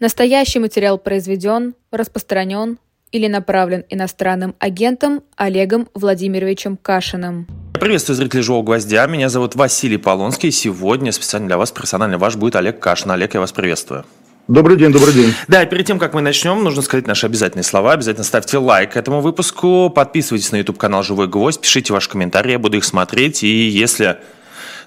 Настоящий материал произведен, распространен или направлен иностранным агентом Олегом Владимировичем Кашиным. Приветствую зрителей «Живого гвоздя». Меня зовут Василий Полонский. Сегодня специально для вас персонально ваш будет Олег Кашин. Олег, я вас приветствую. Добрый день, добрый день. Да, и перед тем, как мы начнем, нужно сказать наши обязательные слова. Обязательно ставьте лайк этому выпуску, подписывайтесь на YouTube-канал «Живой гвоздь», пишите ваши комментарии, я буду их смотреть. И если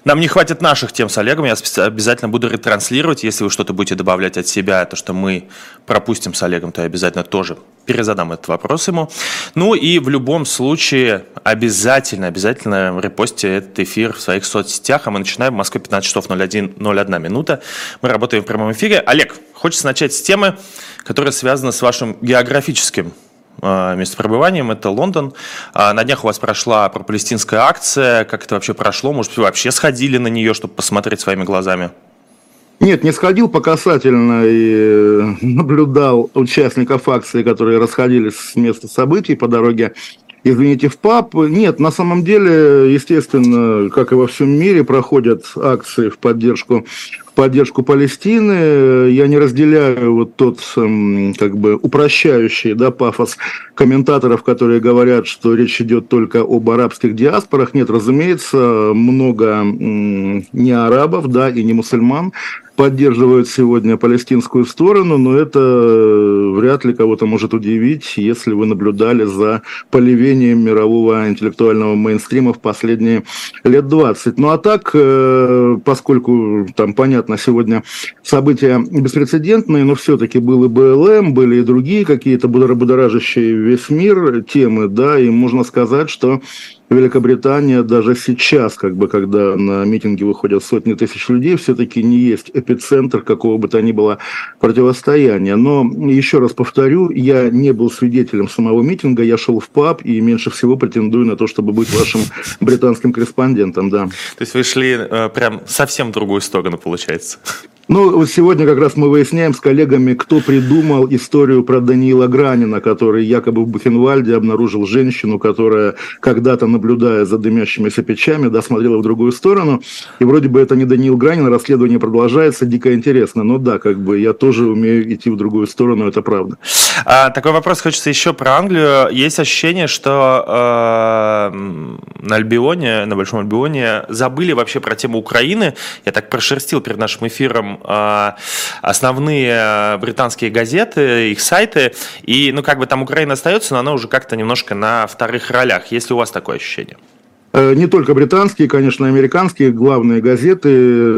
нам не хватит наших тем с Олегом, я обязательно буду ретранслировать. Если вы что-то будете добавлять от себя, то, что мы пропустим с Олегом, то я обязательно тоже перезадам этот вопрос ему. Ну и в любом случае обязательно, обязательно репостите этот эфир в своих соцсетях, а мы начинаем в Москве 15 часов 01, 01 минута. Мы работаем в прямом эфире. Олег, хочется начать с темы, которая связана с вашим географическим местопребыванием, это Лондон. А, на днях у вас прошла пропалестинская акция. Как это вообще прошло? Может, вы вообще сходили на нее, чтобы посмотреть своими глазами? Нет, не сходил по касательно э, наблюдал участников акции, которые расходились с места событий по дороге извините, в ПАП. Нет, на самом деле, естественно, как и во всем мире, проходят акции в поддержку поддержку Палестины. Я не разделяю вот тот эм, как бы упрощающий да, пафос комментаторов, которые говорят, что речь идет только об арабских диаспорах. Нет, разумеется, много не арабов да, и не мусульман, поддерживают сегодня палестинскую сторону, но это вряд ли кого-то может удивить, если вы наблюдали за поливением мирового интеллектуального мейнстрима в последние лет 20. Ну а так, э, поскольку там понятно, сегодня события беспрецедентные, но все-таки был и БЛМ, были и другие какие-то будоражащие весь мир темы, да, и можно сказать, что Великобритания даже сейчас, как бы, когда на митинги выходят сотни тысяч людей, все-таки не есть эпицентр какого бы то ни было противостояния. Но еще раз повторю, я не был свидетелем самого митинга, я шел в паб и меньше всего претендую на то, чтобы быть вашим британским корреспондентом, да. То есть вы шли э, прям совсем в другую сторону, получается? Ну, вот сегодня как раз мы выясняем с коллегами, кто придумал историю про Даниила Гранина, который якобы в Бухенвальде обнаружил женщину, которая когда-то, наблюдая за дымящимися печами, да, смотрела в другую сторону. И вроде бы это не Даниил Гранин, расследование продолжается, дико интересно. Но да, как бы я тоже умею идти в другую сторону, это правда. А, такой вопрос хочется еще про Англию. Есть ощущение, что э, на Альбионе, на Большом Альбионе забыли вообще про тему Украины. Я так прошерстил перед нашим эфиром а, основные британские газеты, их сайты, и, ну, как бы там Украина остается, но она уже как-то немножко на вторых ролях. Есть ли у вас такое ощущение? Э, не только британские, конечно, американские главные газеты.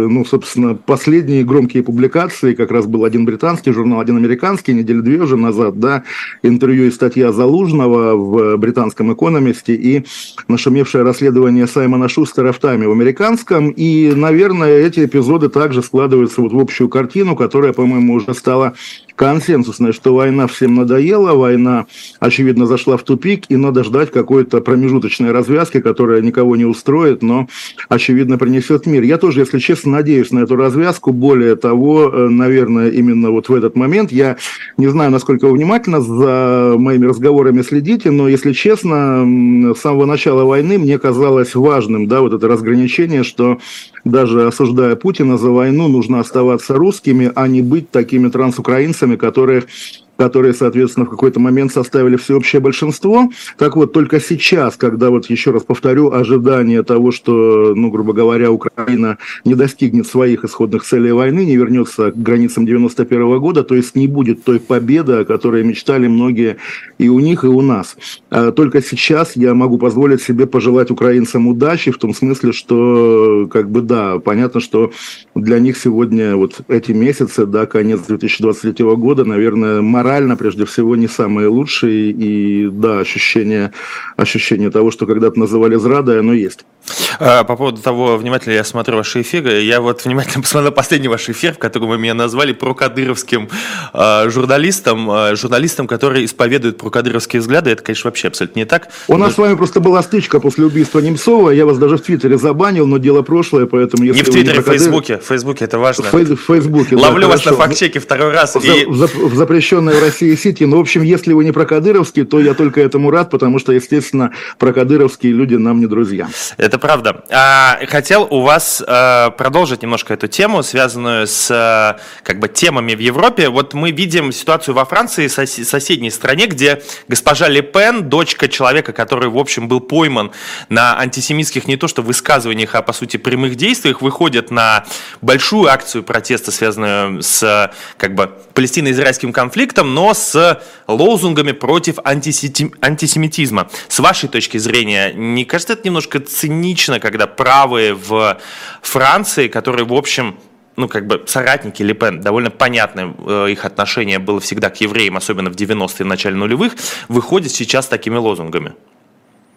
Ну, собственно, последние громкие публикации, как раз был один британский журнал, один американский, недели две уже назад, да, интервью и статья Залужного в британском «Экономисте» и нашумевшее расследование Саймона Шустера в «Тайме» в американском. И, наверное, эти эпизоды также складываются вот в общую картину, которая, по-моему, уже стала консенсусная, что война всем надоела, война, очевидно, зашла в тупик, и надо ждать какой-то промежуточной развязки, которая никого не устроит, но, очевидно, принесет мир. Я тоже, если честно, надеюсь на эту развязку. Более того, э, наверное, именно вот в этот момент, я не знаю, насколько вы внимательно за моими разговорами следите, но, если честно, с самого начала войны мне казалось важным, да, вот это разграничение, что даже осуждая Путина за войну, нужно оставаться русскими, а не быть такими трансукраинцами, которые которые, соответственно, в какой-то момент составили всеобщее большинство. Так вот, только сейчас, когда, вот еще раз повторю, ожидание того, что, ну, грубо говоря, Украина не достигнет своих исходных целей войны, не вернется к границам 91 -го года, то есть не будет той победы, о которой мечтали многие и у них, и у нас. А только сейчас я могу позволить себе пожелать украинцам удачи, в том смысле, что, как бы, да, понятно, что для них сегодня вот эти месяцы, да, конец 2023 года, наверное, морально, прежде всего, не самые лучшие. И да, ощущение, ощущение того, что когда-то называли зрадой, оно есть. А, по поводу того, внимательно я смотрю ваши эфиры, я вот внимательно посмотрел последний ваш эфир, в котором вы меня назвали прокадыровским э, журналистом, э, журналистом, который исповедует прокадыровские взгляды. Это, конечно, вообще абсолютно не так. У нас но... с вами просто была стычка после убийства Немцова. Я вас даже в Твиттере забанил, но дело прошлое, поэтому... Если не в Твиттере, не прокадыр... в Фейсбуке. В Фейсбуке это важно. В Фейсбуке, Ловлю да, вас хорошо. на факт-чеке второй раз. В, и... в, в запрещенной в России Сити. Но, в общем, если вы не про Кадыровский, то я только этому рад, потому что, естественно, про Кадыровские люди нам не друзья. Это правда. А, хотел у вас а, продолжить немножко эту тему, связанную с а, как бы темами в Европе. Вот мы видим ситуацию во Франции, сос соседней стране, где госпожа Ле Пен, дочка человека, который, в общем, был пойман на антисемитских не то что высказываниях, а по сути прямых действиях, выходит на большую акцию протеста, связанную с как бы палестино-израильским конфликтом, но с лозунгами против антисемитизма. С вашей точки зрения, не кажется это немножко цинично, когда правые в Франции, которые, в общем, ну, как бы соратники Ле Пен, довольно понятно э, их отношение было всегда к евреям, особенно в 90-е, в начале нулевых, выходят сейчас такими лозунгами.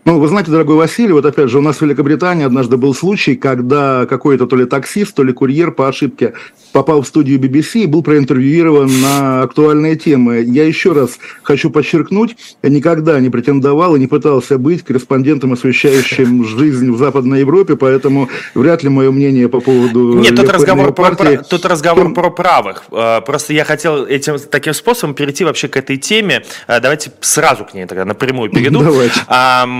Ну, вы знаете, дорогой Василий, вот опять же, у нас в Великобритании однажды был случай, когда какой-то то ли таксист, то ли курьер по ошибке попал в студию BBC и был проинтервьюирован на актуальные темы. Я еще раз хочу подчеркнуть, я никогда не претендовал и не пытался быть корреспондентом, освещающим жизнь в Западной Европе, поэтому вряд ли мое мнение по поводу... Нет, тут разговор, партии... про, тут разговор Том... про правых. Э, просто я хотел этим таким способом перейти вообще к этой теме. Э, давайте сразу к ней тогда напрямую перейду. Давайте.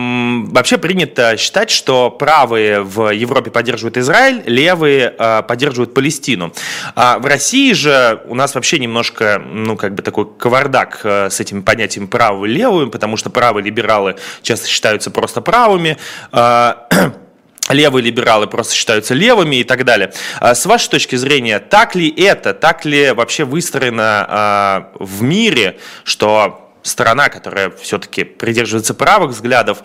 А, вообще принято считать, что правые в Европе поддерживают Израиль, левые э, поддерживают Палестину. А в России же у нас вообще немножко, ну, как бы такой кавардак э, с этими понятиями правого и левого, потому что правые либералы часто считаются просто правыми, э, левые либералы просто считаются левыми и так далее. А с вашей точки зрения, так ли это, так ли вообще выстроено в мире, что страна, которая все-таки придерживается правых взглядов,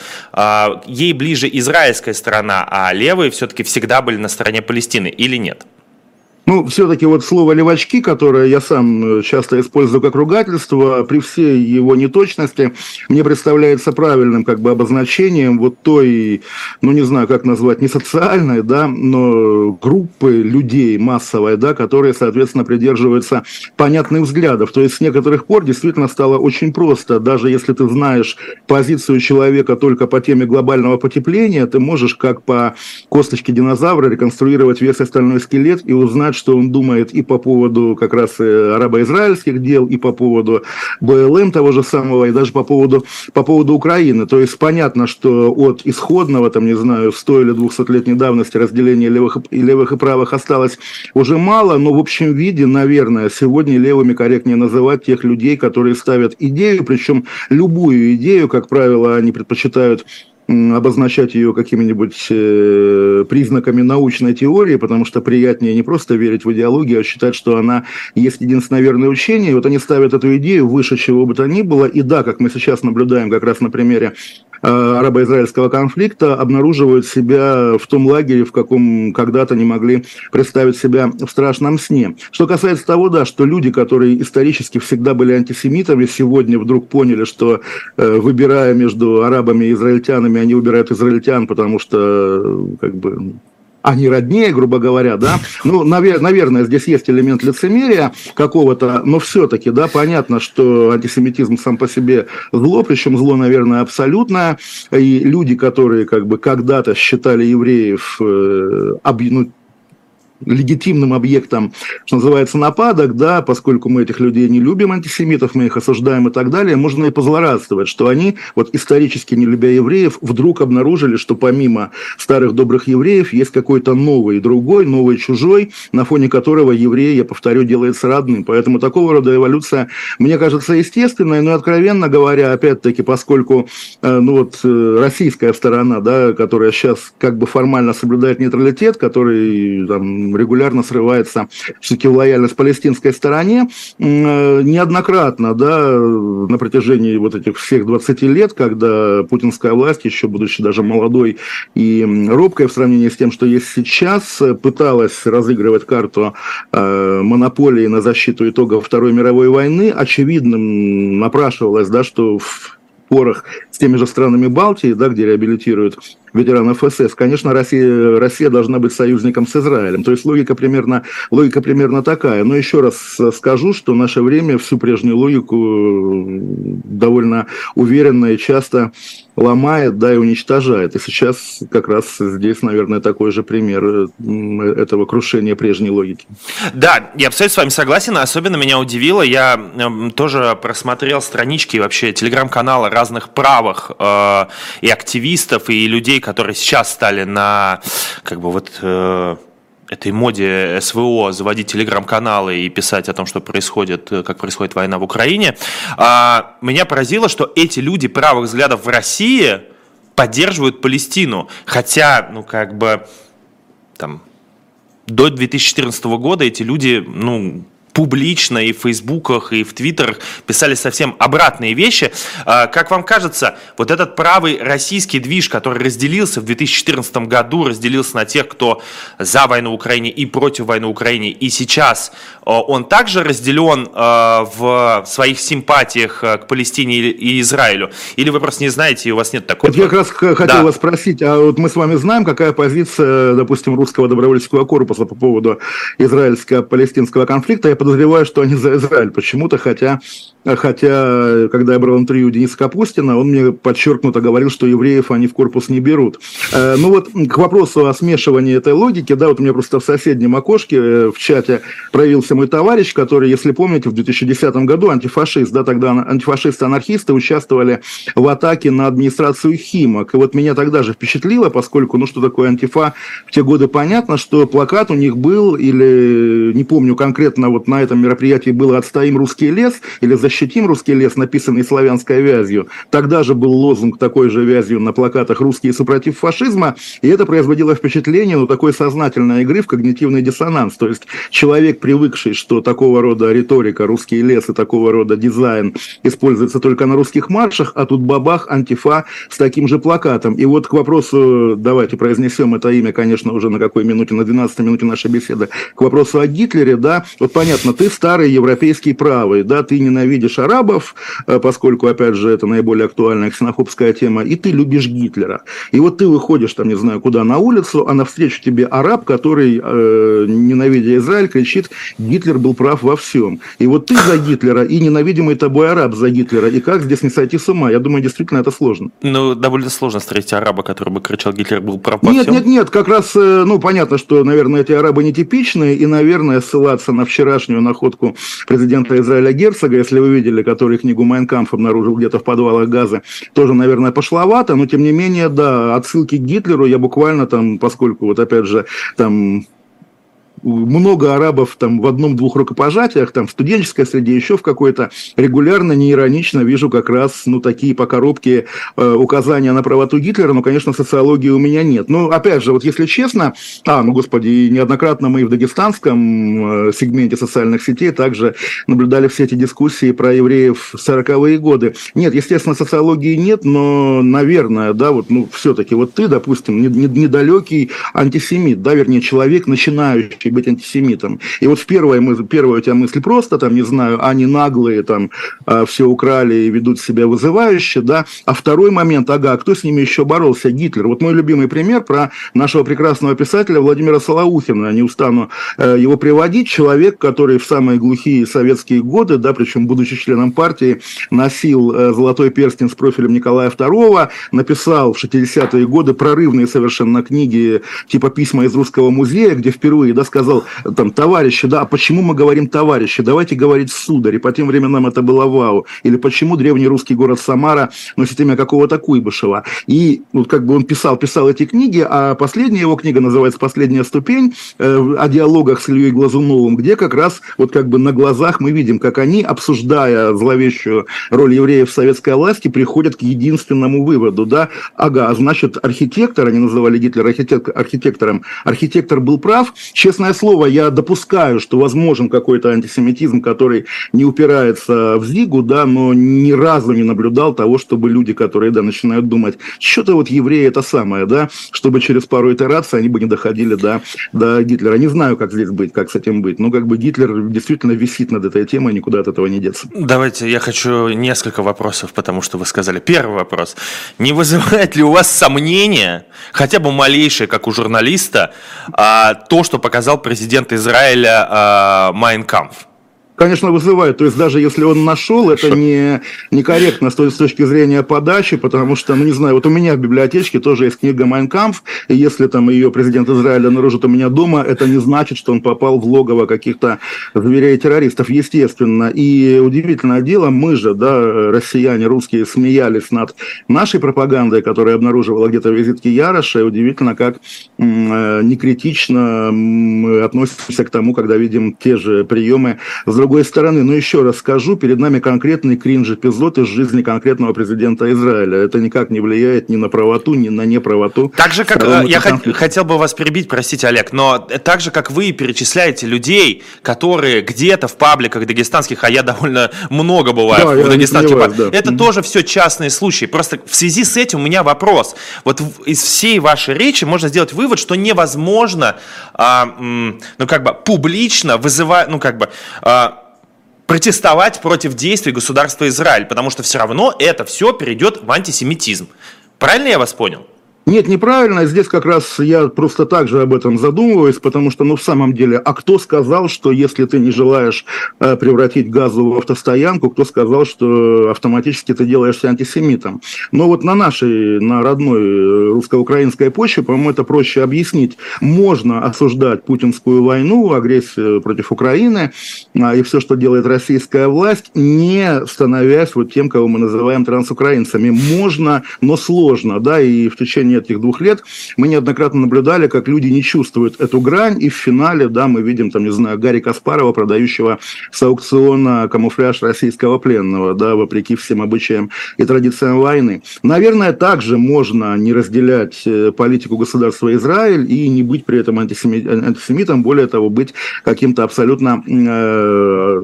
ей ближе израильская сторона, а левые все-таки всегда были на стороне Палестины или нет? Ну, все-таки вот слово «левачки», которое я сам э, часто использую как ругательство, при всей его неточности, мне представляется правильным как бы обозначением вот той, ну, не знаю, как назвать, не социальной, да, но группы людей массовой, да, которые, соответственно, придерживаются понятных взглядов. То есть с некоторых пор действительно стало очень просто. Даже если ты знаешь позицию человека только по теме глобального потепления, ты можешь как по косточке динозавра реконструировать весь остальной скелет и узнать, знать, что он думает и по поводу как раз э, арабо-израильских дел, и по поводу БЛМ того же самого, и даже по поводу, по поводу Украины. То есть понятно, что от исходного, там, не знаю, 100 или 200-летней давности разделения левых и, левых и правых осталось уже мало, но в общем виде, наверное, сегодня левыми корректнее называть тех людей, которые ставят идею, причем любую идею, как правило, они предпочитают обозначать ее какими-нибудь э, признаками научной теории, потому что приятнее не просто верить в идеологию, а считать, что она есть единственное верное учение. И вот они ставят эту идею выше чего бы то ни было. И да, как мы сейчас наблюдаем как раз на примере Э, арабо-израильского конфликта обнаруживают себя в том лагере, в каком когда-то не могли представить себя в страшном сне. Что касается того, да, что люди, которые исторически всегда были антисемитами, сегодня вдруг поняли, что э, выбирая между арабами и израильтянами, они выбирают израильтян, потому что э, как бы они роднее, грубо говоря, да. Ну, навер- наверное, здесь есть элемент лицемерия какого-то, но все-таки, да, понятно, что антисемитизм сам по себе зло, причем зло, наверное, абсолютное. И люди, которые как бы когда-то считали евреев э, ну, легитимным объектом, что называется, нападок, да, поскольку мы этих людей не любим, антисемитов, мы их осуждаем и так далее, можно и позлорадствовать, что они, вот исторически не любя евреев, вдруг обнаружили, что помимо старых добрых евреев есть какой-то новый, другой, новый, чужой, на фоне которого еврей, я повторю, делается родным. Поэтому такого рода эволюция, мне кажется, естественной, но, откровенно говоря, опять-таки, поскольку, э, ну вот, э, российская сторона, да, которая сейчас как бы формально соблюдает нейтралитет, который там регулярно срывается все-таки лояльность палестинской стороне. Э, неоднократно, да, на протяжении вот этих всех 20 лет, когда путинская власть, еще будучи даже молодой и робкой в сравнении с тем, что есть сейчас, пыталась разыгрывать карту э, монополии на защиту итогов Второй мировой войны. Очевидным напрашивалось, да, что в порах с теми же странами Балтии, да, где реабилитируют ветеранов СС, конечно, Россия, Россия должна быть союзником с Израилем. То есть логика примерно, логика примерно такая. Но еще раз скажу, что в наше время всю прежнюю логику э, довольно уверенно и часто ломает, да, и уничтожает. И сейчас как раз здесь, наверное, такой же пример этого крушения прежней логики. Да, я абсолютно с вами согласен. Особенно меня удивило, я тоже просмотрел странички вообще телеграм-канала разных правых э, и активистов, и людей, которые сейчас стали на, как бы вот... Э, этой моде СВО заводить телеграм-каналы и писать о том, что происходит, э, как происходит война в Украине, а, меня поразило, что эти люди правых взглядов в России поддерживают Палестину, хотя, ну, как бы, там, до 2014 года эти люди, ну, публично и в фейсбуках, и в твиттерах писали совсем обратные вещи. А, как вам кажется, вот этот правый российский движ, который разделился в 2014 году, разделился на тех, кто за войну в Украине и против войны в Украине, и сейчас а, он также разделен а, в своих симпатиях к Палестине и Израилю? Или вы просто не знаете, и у вас нет такой... Вот я как раз хотел да. вас спросить, а вот мы с вами знаем, какая позиция, допустим, русского добровольческого корпуса по поводу израильско-палестинского конфликта? Я подозреваю, что они за Израиль почему-то, хотя, хотя когда я брал интервью Дениса Капустина, он мне подчеркнуто говорил, что евреев они в корпус не берут. Э, ну вот к вопросу о смешивании этой логики, да, вот у меня просто в соседнем окошке э, в чате проявился мой товарищ, который, если помните, в 2010 году антифашист, да, тогда антифашисты-анархисты участвовали в атаке на администрацию Химок. И вот меня тогда же впечатлило, поскольку, ну что такое антифа, в те годы понятно, что плакат у них был, или не помню конкретно вот на этом мероприятии было «Отстоим русский лес» или «Защитим русский лес», написанный славянской вязью. Тогда же был лозунг такой же вязью на плакатах «Русские супротив фашизма», и это производило впечатление, ну, такой сознательной игры в когнитивный диссонанс. То есть человек, привыкший, что такого рода риторика, русский лес и такого рода дизайн используется только на русских маршах, а тут бабах, антифа с таким же плакатом. И вот к вопросу, давайте произнесем это имя, конечно, уже на какой минуте, на 12 минуте нашей беседы, к вопросу о Гитлере, да, вот понятно, понятно, ты старый европейский правый, да, ты ненавидишь арабов, э, поскольку, опять же, это наиболее актуальная ксенофобская тема, и ты любишь Гитлера. И вот ты выходишь там, не знаю, куда на улицу, а навстречу тебе араб, который, э, ненавидя Израиль, кричит, Гитлер был прав во всем. И вот ты за Гитлера, и ненавидимый тобой араб за Гитлера. И как здесь не сойти с ума? Я думаю, действительно это сложно. Ну, довольно сложно встретить араба, который бы кричал, Гитлер был прав во нет, всем. Нет, нет, нет, как раз, э, ну, понятно, что, наверное, эти арабы нетипичные, и, наверное, ссылаться на вчерашний вчерашнюю находку президента Израиля Герцога, если вы видели, который книгу Майнкамф обнаружил где-то в подвалах Газа, тоже, наверное, пошловато, но тем не менее, да, отсылки к Гитлеру я буквально там, поскольку вот опять же там много арабов там в одном-двух рукопожатиях, там в студенческой среде, еще в какой-то, регулярно, неиронично вижу как раз, ну, такие по коробке э, указания на правоту Гитлера, но, конечно, социологии у меня нет. Но, опять же, вот если честно, а, ну, господи, неоднократно мы и в дагестанском э, сегменте социальных сетей также наблюдали все эти дискуссии про евреев в 40-е годы. Нет, естественно, социологии нет, но, наверное, да, вот, ну, все-таки вот ты, допустим, недалекий антисемит, да, вернее, человек, начинающий быть антисемитом. И вот в первой, мы, первая у тебя мысль просто, там, не знаю, они наглые, там, а, все украли и ведут себя вызывающе, да, а второй момент, ага, а кто с ними еще боролся? Гитлер. Вот мой любимый пример про нашего прекрасного писателя Владимира Солоухина, не устану э, его приводить, человек, который в самые глухие советские годы, да, причем будучи членом партии, носил э, золотой перстень с профилем Николая II, написал в 60-е годы прорывные совершенно книги типа «Письма из русского музея», где впервые, да, сказал сказал, там, товарищи, да, а почему мы говорим товарищи? Давайте говорить сударь. И по тем временам это было вау. Или почему древний русский город Самара носит имя какого-то Куйбышева. И вот как бы он писал, писал эти книги, а последняя его книга называется «Последняя ступень» э, о диалогах с Ильей Глазуновым, где как раз вот как бы на глазах мы видим, как они, обсуждая зловещую роль евреев в советской власти, приходят к единственному выводу, да, ага, а значит, архитектор, они называли Гитлера архитектором, архитектор был прав, честно честное слово, я допускаю, что возможен какой-то антисемитизм, который не упирается в Зигу, да, но ни разу не наблюдал того, чтобы люди, которые, да, начинают думать, что-то вот евреи это самое, да, чтобы через пару итераций они бы не доходили до, до Гитлера. Не знаю, как здесь быть, как с этим быть. Но как бы Гитлер действительно висит над этой темой, никуда от этого не деться. Давайте, я хочу несколько вопросов, потому что вы сказали. Первый вопрос. Не вызывает ли у вас сомнения, хотя бы малейшее, как у журналиста, а, то, что показал президент Израиля а, Майнкамф? Конечно, вызывает. То есть даже если он нашел, это не некорректно с, точки зрения подачи, потому что, ну не знаю, вот у меня в библиотечке тоже есть книга «Майнкамф», и если там ее президент Израиля наружит у меня дома, это не значит, что он попал в логово каких-то зверей-террористов, естественно. И удивительное дело, мы же, да, россияне, русские, смеялись над нашей пропагандой, которая обнаруживала где-то визитки Яроша, и удивительно, как э, некритично мы относимся к тому, когда видим те же приемы другой стороны, но еще раз скажу, перед нами конкретный кринж-эпизод из жизни конкретного президента Израиля. Это никак не влияет ни на правоту, ни на неправоту. Так же, как э, я конфликта. хотел бы вас перебить, простите, Олег, но так же, как вы перечисляете людей, которые где-то в пабликах дагестанских, а я довольно много бываю да, в дагестанских пабликах, да. это mm-hmm. тоже все частные случаи. Просто в связи с этим у меня вопрос. Вот из всей вашей речи можно сделать вывод, что невозможно, а, ну как бы публично вызывать, ну как бы а, протестовать против действий государства Израиль, потому что все равно это все перейдет в антисемитизм. Правильно я вас понял? Нет, неправильно. Здесь как раз я просто так же об этом задумываюсь, потому что, ну, в самом деле, а кто сказал, что если ты не желаешь э, превратить газу в автостоянку, кто сказал, что автоматически ты делаешься антисемитом? Но вот на нашей, на родной э, русско-украинской почве, по-моему, это проще объяснить. Можно осуждать путинскую войну, агрессию против Украины э, и все, что делает российская власть, не становясь вот тем, кого мы называем трансукраинцами. Можно, но сложно, да, и в течение течение этих двух лет мы неоднократно наблюдали, как люди не чувствуют эту грань, и в финале, да, мы видим, там, не знаю, Гарри Каспарова, продающего с аукциона камуфляж российского пленного, да, вопреки всем обычаям и традициям войны. Наверное, также можно не разделять э, политику государства Израиль и не быть при этом антисемитом, более того, быть каким-то абсолютно э,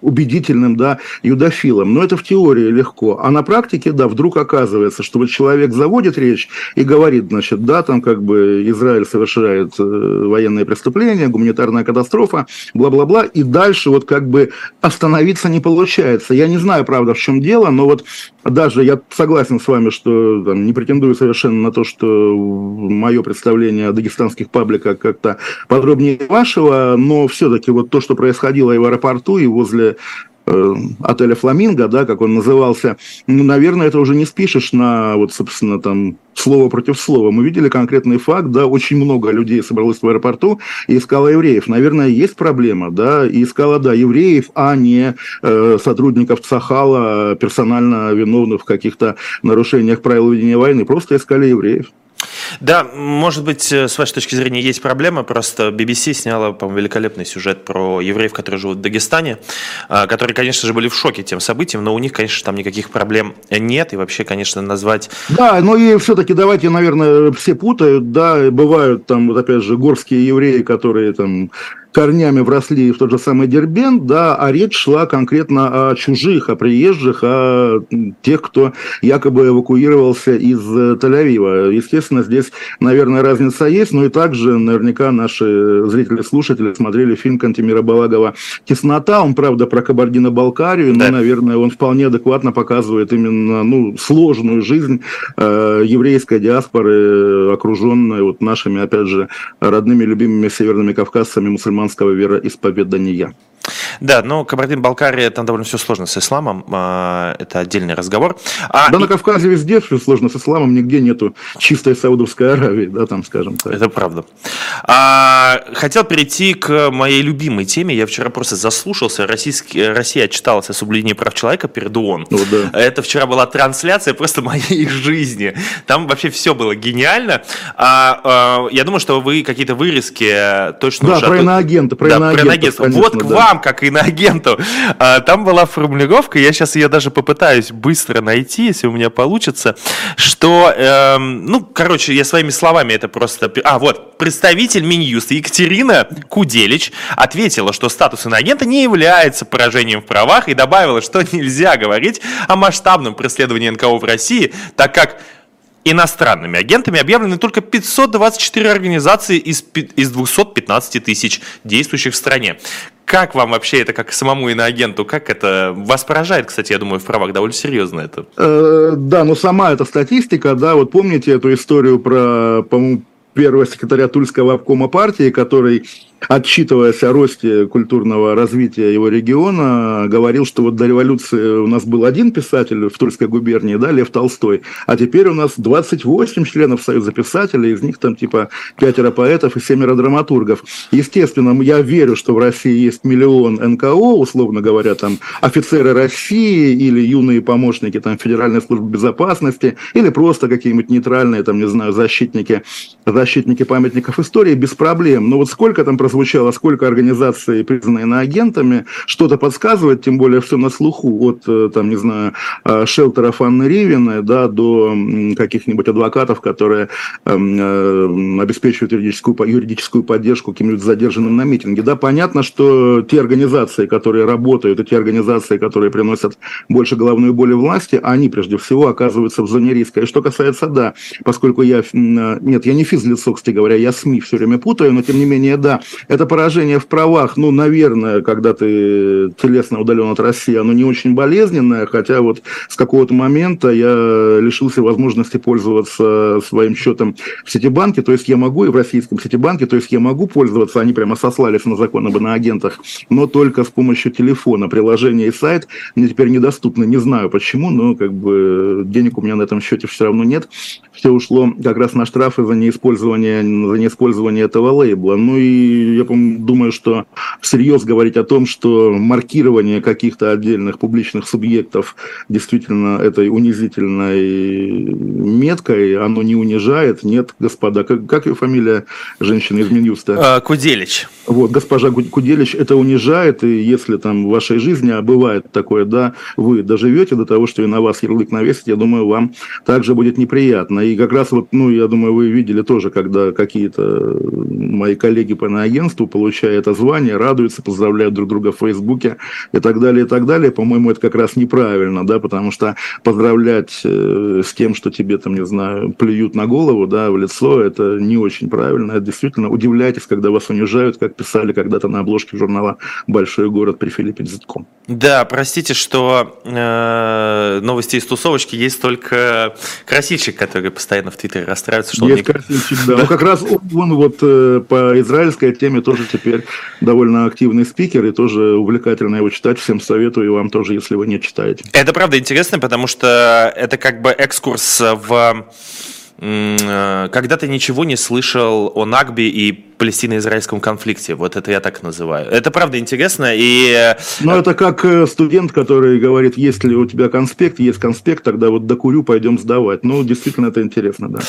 убедительным, да, юдофилом. Но это в теории легко. А на практике, да, вдруг оказывается, что вот человек заводит речь и говорит, значит, да, там как бы Израиль совершает э, военные преступления, гуманитарная катастрофа, бла-бла-бла, и дальше вот как бы остановиться не получается. Я не знаю, правда, в чем дело, но вот даже я согласен с вами, что там, не претендую совершенно на то, что мое представление о дагестанских пабликах как-то подробнее вашего, но все-таки вот то, что происходило и в аэропорту, и возле Э, отеля «Фламинго», да, как он назывался, ну, наверное, это уже не спишешь на, вот, собственно, там, слово против слова. Мы видели конкретный факт, да, очень много людей собралось в аэропорту и искало евреев. Наверное, есть проблема, да, и искала, да, евреев, а не э, сотрудников Цахала, персонально виновных в каких-то нарушениях правил ведения войны, просто искали евреев. Да, может быть, э, с вашей точки зрения есть проблема, просто BBC сняла, по-моему, великолепный сюжет про евреев, которые живут в Дагестане, а, которые, конечно же, были в шоке тем событием, но у них, конечно, там никаких проблем нет, и вообще, конечно, назвать... Да, но и все-таки давайте, наверное, все путают, да, бывают там, вот опять же, горские евреи, которые там корнями вросли в тот же самый Дербент, да, а речь шла конкретно о чужих, о приезжих, о тех, кто якобы эвакуировался из э, Тель-Авива. Естественно, здесь, наверное, разница есть, но и также наверняка наши зрители-слушатели смотрели фильм Кантемира Балагова «Теснота». Он, правда, про Кабардино-Балкарию, но, да. наверное, он вполне адекватно показывает именно ну, сложную жизнь э, еврейской диаспоры, окруженной вот нашими, опять же, родными, любимыми северными кавказцами, мусульманами мусульманского вероисповедания. Да, но Кабардино-Балкария, там довольно все сложно с исламом, а, это отдельный разговор. А, да, и... на Кавказе везде все сложно с исламом, нигде нету чистой Саудовской Аравии, да, там, скажем так. Это правда. А, хотел перейти к моей любимой теме, я вчера просто заслушался, Российский, Россия отчиталась о соблюдении прав человека перед ООН. О, да. Это вчера была трансляция просто моей жизни, там вообще все было гениально. А, а, я думаю, что вы какие-то вырезки точно да, уже... про иноагента, про да, иноагента. Про иноагента. Вот к да. вам, как иноагенту. А, там была формулировка, я сейчас ее даже попытаюсь быстро найти, если у меня получится, что, эм, ну, короче, я своими словами это просто... А, вот, представитель Минюста Екатерина Куделич ответила, что статус иноагента не является поражением в правах и добавила, что нельзя говорить о масштабном преследовании НКО в России, так как иностранными агентами объявлены только 524 организации из, из 215 тысяч действующих в стране. Как вам вообще это, как самому иноагенту, как это вас поражает, кстати, я думаю, в правах довольно серьезно это? Э, да, но сама эта статистика, да, вот помните эту историю про, по-моему, первого секретаря Тульского обкома партии, который отчитываясь о росте культурного развития его региона, говорил, что вот до революции у нас был один писатель в Тульской губернии, да, Лев Толстой, а теперь у нас 28 членов Союза писателей, из них там типа пятеро поэтов и семеро драматургов. Естественно, я верю, что в России есть миллион НКО, условно говоря, там офицеры России или юные помощники там Федеральной службы безопасности, или просто какие-нибудь нейтральные, там, не знаю, защитники, защитники памятников истории, без проблем. Но вот сколько там прозвучало, сколько организаций признаны иноагентами, что-то подсказывает, тем более все на слуху, от, э, там, не знаю, э, шелтеров Анны Ривиной, да, до каких-нибудь адвокатов, которые эм, э, обеспечивают юридическую, юридическую поддержку каким-нибудь задержанным на митинге. Да, понятно, что те организации, которые работают, и те организации, которые приносят больше головной боли власти, они прежде всего оказываются в зоне риска. И что касается, да, поскольку я, нет, я не физлицо, кстати говоря, я СМИ все время путаю, но тем не менее, да, это поражение в правах, ну, наверное, когда ты телесно удален от России, оно не очень болезненное, хотя вот с какого-то момента я лишился возможности пользоваться своим счетом в Ситибанке, то есть я могу, и в российском Ситибанке, то есть я могу пользоваться, они прямо сослались на закон об иноагентах, но только с помощью телефона. Приложение и сайт мне теперь недоступны, не знаю почему, но как бы денег у меня на этом счете все равно нет. Все ушло как раз на штрафы за неиспользование, за неиспользование этого лейбла. Ну и я думаю, что всерьез говорить о том, что маркирование каких-то отдельных публичных субъектов действительно этой унизительной меткой, оно не унижает. Нет, господа, как, как ее фамилия женщины из Минюста? А, Куделич. Вот, госпожа Куделич, это унижает, и если там в вашей жизни, а бывает такое, да, вы доживете до того, что и на вас ярлык навесить, я думаю, вам также будет неприятно. И как раз вот, ну, я думаю, вы видели тоже, когда какие-то мои коллеги по агентству, получая это звание, радуются, поздравляют друг друга в Фейсбуке и так далее, и так далее. По-моему, это как раз неправильно, да, потому что поздравлять э, с тем, что тебе там, не знаю, плюют на голову, да, в лицо, это не очень правильно. Это действительно удивляйтесь, когда вас унижают, как писали когда-то на обложке журнала «Большой город» при Филиппе Дзитком. Да, простите, что э, новости из тусовочки есть только красильщик, который постоянно в Твиттере расстраивается, что есть он красильщик, да. да. Ну, как раз он, он вот э, по израильской теме тоже теперь довольно активный спикер и тоже увлекательно его читать. Всем советую, и вам тоже, если вы не читаете. Это правда интересно, потому что это как бы экскурс в э, когда ты ничего не слышал о Нагбе и палестино-израильском конфликте. Вот это я так называю. Это правда интересно. И... Э, ну, это как э, студент, который говорит, есть ли у тебя конспект, есть конспект, тогда вот докурю, пойдем сдавать. Ну, действительно, это интересно, да.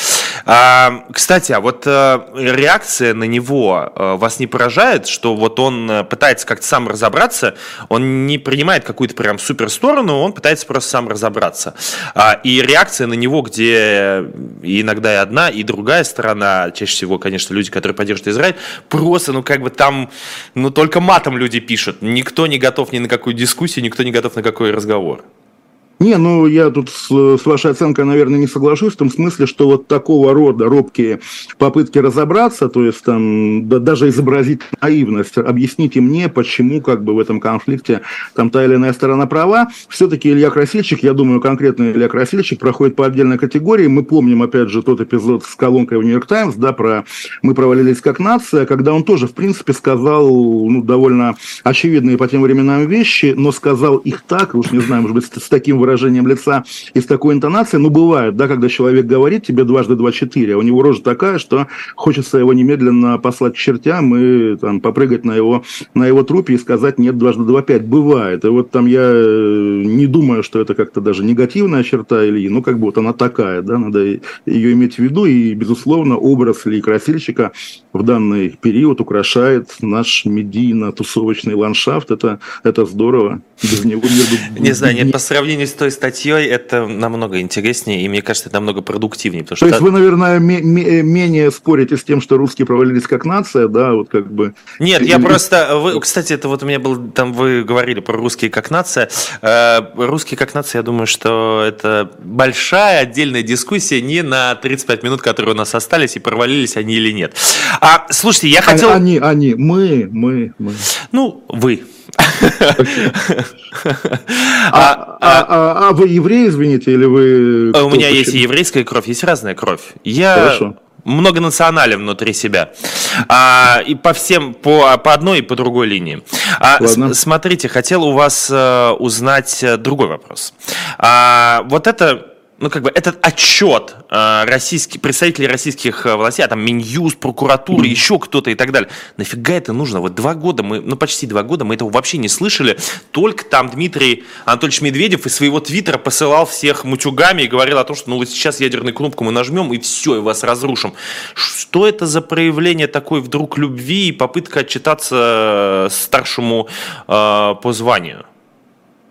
А, кстати, а вот а, реакция на него вас не поражает, что вот он пытается как-то сам разобраться, он не принимает какую-то прям супер сторону, он пытается просто сам разобраться. А, и реакция на него, где иногда и одна, и другая сторона, чаще всего, конечно, люди, которые поддерживают Израиль, Израиль, просто, ну, как бы там, ну, только матом люди пишут. Никто не готов ни на какую дискуссию, никто не готов на какой разговор. Не, ну я тут с, с вашей оценкой, наверное, не соглашусь в том смысле, что вот такого рода робкие попытки разобраться, то есть там да, даже изобразить наивность, объясните мне, почему как бы в этом конфликте там та или иная сторона права, все-таки Илья Красильщик, я думаю, конкретно Илья Красильщик проходит по отдельной категории. Мы помним, опять же, тот эпизод с колонкой в Нью-Йорк Таймс, да, про «Мы провалились как нация», когда он тоже, в принципе, сказал ну, довольно очевидные по тем временам вещи, но сказал их так, уж не знаю, может быть, с таким выражением, лица и с такой интонацией. Ну, бывает, да, когда человек говорит тебе дважды два четыре, а у него рожа такая, что хочется его немедленно послать к чертям и там, попрыгать на его, на его трупе и сказать нет дважды два пять. Бывает. И вот там я э, не думаю, что это как-то даже негативная черта Ильи, ну, как бы вот она такая, да, надо ее иметь в виду, и, безусловно, образ Ильи Красильщика в данный период украшает наш медийно-тусовочный ландшафт. Это, это здорово. Без него мир... Не знаю, нет, по сравнению с той статьей это намного интереснее, и мне кажется, это намного продуктивнее. Потому что То есть вы, наверное, менее спорите с тем, что русские провалились как нация, да, вот как бы... Нет, я просто... Вы, кстати, это вот у меня был... Там вы говорили про русские как нация. Э, русские как нация, я думаю, что это большая отдельная дискуссия не на 35 минут, которые у нас остались, и провалились они или нет. А, слушайте, я хотел... Они, они, мы, мы, мы. Ну, вы. А, а, а, а вы еврей, извините, или вы... У меня есть и еврейская кровь, есть разная кровь. Я многонационален внутри себя. А, и по всем, по, по одной и по другой линии. А, с, смотрите, хотел у вас а, узнать э, другой вопрос. А, вот это ну, как бы этот отчет э, российских, представителей российских э, властей, а там Минюст, прокуратура, еще кто-то и так далее. Нафига это нужно? Вот два года мы, ну, почти два года мы этого вообще не слышали. Только там Дмитрий Анатольевич Медведев из своего твиттера посылал всех мутюгами и говорил о том, что ну вот сейчас ядерную кнопку мы нажмем и все, и вас разрушим. Что это за проявление такой вдруг любви и попытка отчитаться старшему э, по званию?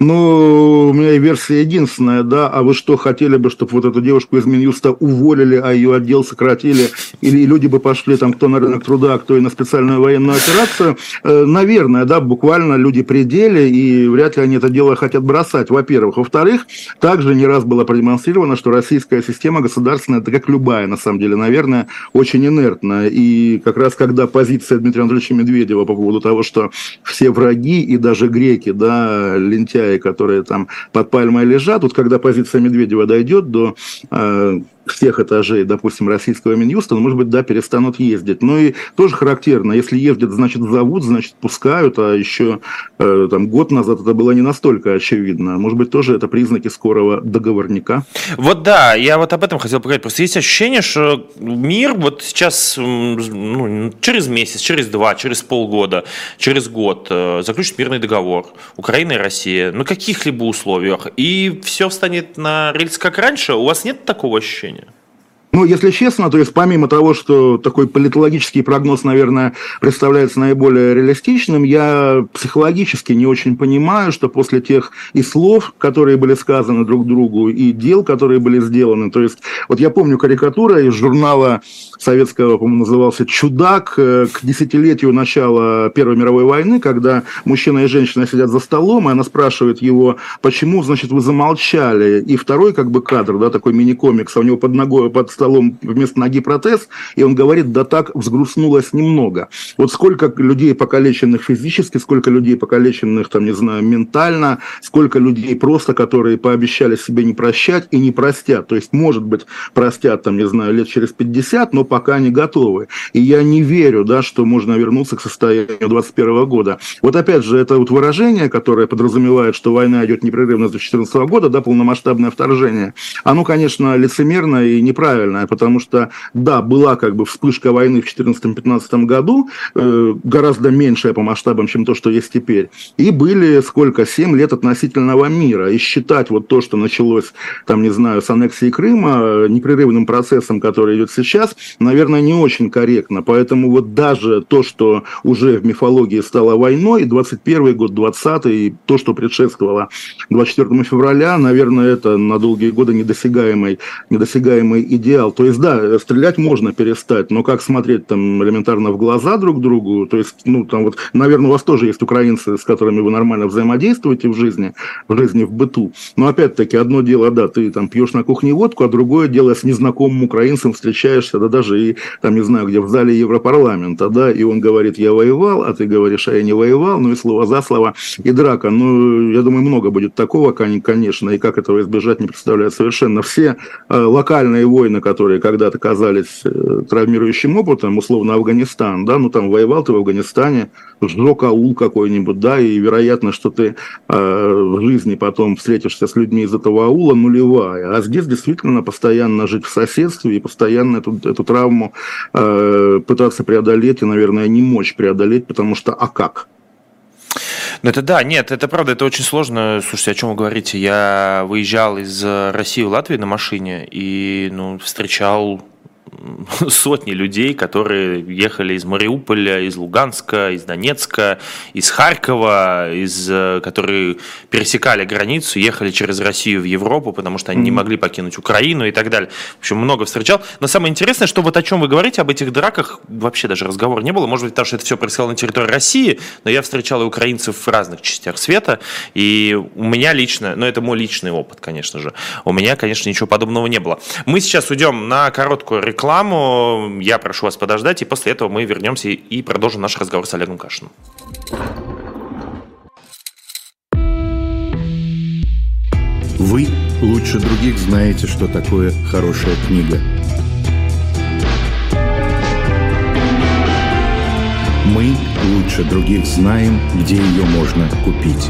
Ну, у меня версия единственная, да, а вы что, хотели бы, чтобы вот эту девушку из Минюста уволили, а ее отдел сократили, или люди бы пошли там кто на рынок труда, кто и на специальную военную операцию? Э, наверное, да, буквально люди пределе, и вряд ли они это дело хотят бросать, во-первых. Во-вторых, также не раз было продемонстрировано, что российская система государственная, это как любая, на самом деле, наверное, очень инертная. И как раз когда позиция Дмитрия Анатольевича Медведева по поводу того, что все враги и даже греки, да, лентяи, которые там под пальмой лежат. Вот когда позиция Медведева дойдет до э, всех этажей, допустим, российского Минюста, ну, может быть, да, перестанут ездить. Ну и тоже характерно, если ездят, значит, зовут, значит, пускают, а еще э, там год назад это было не настолько очевидно. Может быть, тоже это признаки скорого договорника. Вот да, я вот об этом хотел поговорить. Просто есть ощущение, что мир вот сейчас ну, через месяц, через два, через полгода, через год э, заключит мирный договор Украина и Россия на каких-либо условиях, и все встанет на рельсы как раньше. У вас нет такого ощущения? Ну, если честно, то есть помимо того, что такой политологический прогноз, наверное, представляется наиболее реалистичным, я психологически не очень понимаю, что после тех и слов, которые были сказаны друг другу, и дел, которые были сделаны, то есть вот я помню карикатура из журнала советского, по-моему, назывался «Чудак» э, к десятилетию начала Первой мировой войны, когда мужчина и женщина сидят за столом, и она спрашивает его, почему, значит, вы замолчали, и второй как бы кадр, да, такой мини-комикс, а у него под ногой, под столом вместо ноги протез, и он говорит, да так взгрустнулось немного. Вот сколько людей покалеченных физически, сколько людей покалеченных, там, не знаю, ментально, сколько людей просто, которые пообещали себе не прощать и не простят. То есть, может быть, простят, там, не знаю, лет через 50, но пока не готовы. И я не верю, да, что можно вернуться к состоянию 21 года. Вот опять же, это вот выражение, которое подразумевает, что война идет непрерывно с 2014 года, да, полномасштабное вторжение, оно, конечно, лицемерно и неправильно правильная, потому что, да, была как бы вспышка войны в 2014-2015 году, э, гораздо меньшая по масштабам, чем то, что есть теперь. И были сколько, 7 лет относительного мира. И считать вот то, что началось, там, не знаю, с аннексии Крыма, непрерывным процессом, который идет сейчас, наверное, не очень корректно. Поэтому вот даже то, что уже в мифологии стало войной, 21 год, 20 и то, что предшествовало 24 февраля, наверное, это на долгие годы недосягаемый, недосягаемый идеал сериал. То есть, да, стрелять можно перестать, но как смотреть там элементарно в глаза друг другу, то есть, ну, там вот, наверное, у вас тоже есть украинцы, с которыми вы нормально взаимодействуете в жизни, в жизни, в быту. Но опять-таки, одно дело, да, ты там пьешь на кухне водку, а другое дело с незнакомым украинцем встречаешься, да даже и, там, не знаю, где в зале Европарламента, да, и он говорит, я воевал, а ты говоришь, а я не воевал, ну и слово за слово, и драка. Ну, я думаю, много будет такого, конечно, и как этого избежать, не представляю совершенно. Все э, локальные войны, которые когда-то казались э, травмирующим опытом, условно Афганистан, да, ну там воевал ты в Афганистане, сжег аул какой-нибудь, да, и вероятно, что ты э, в жизни потом встретишься с людьми из этого аула нулевая. А здесь действительно постоянно жить в соседстве и постоянно эту, эту травму э, пытаться преодолеть и, наверное, не мочь преодолеть, потому что а как? Ну это да, нет, это правда, это очень сложно. Слушайте, о чем вы говорите? Я выезжал из России в Латвию на машине и ну, встречал сотни людей, которые ехали из Мариуполя, из Луганска, из Донецка, из Харькова, из, э, которые пересекали границу, ехали через Россию в Европу, потому что они mm-hmm. не могли покинуть Украину и так далее. В общем, много встречал. Но самое интересное, что вот о чем вы говорите, об этих драках вообще даже разговора не было. Может быть, потому что это все происходило на территории России, но я встречал и украинцев в разных частях света, и у меня лично, ну это мой личный опыт, конечно же, у меня, конечно, ничего подобного не было. Мы сейчас уйдем на короткую рекламу, рекламу. Я прошу вас подождать, и после этого мы вернемся и продолжим наш разговор с Олегом Кашиным. Вы лучше других знаете, что такое хорошая книга. Мы лучше других знаем, где ее можно купить.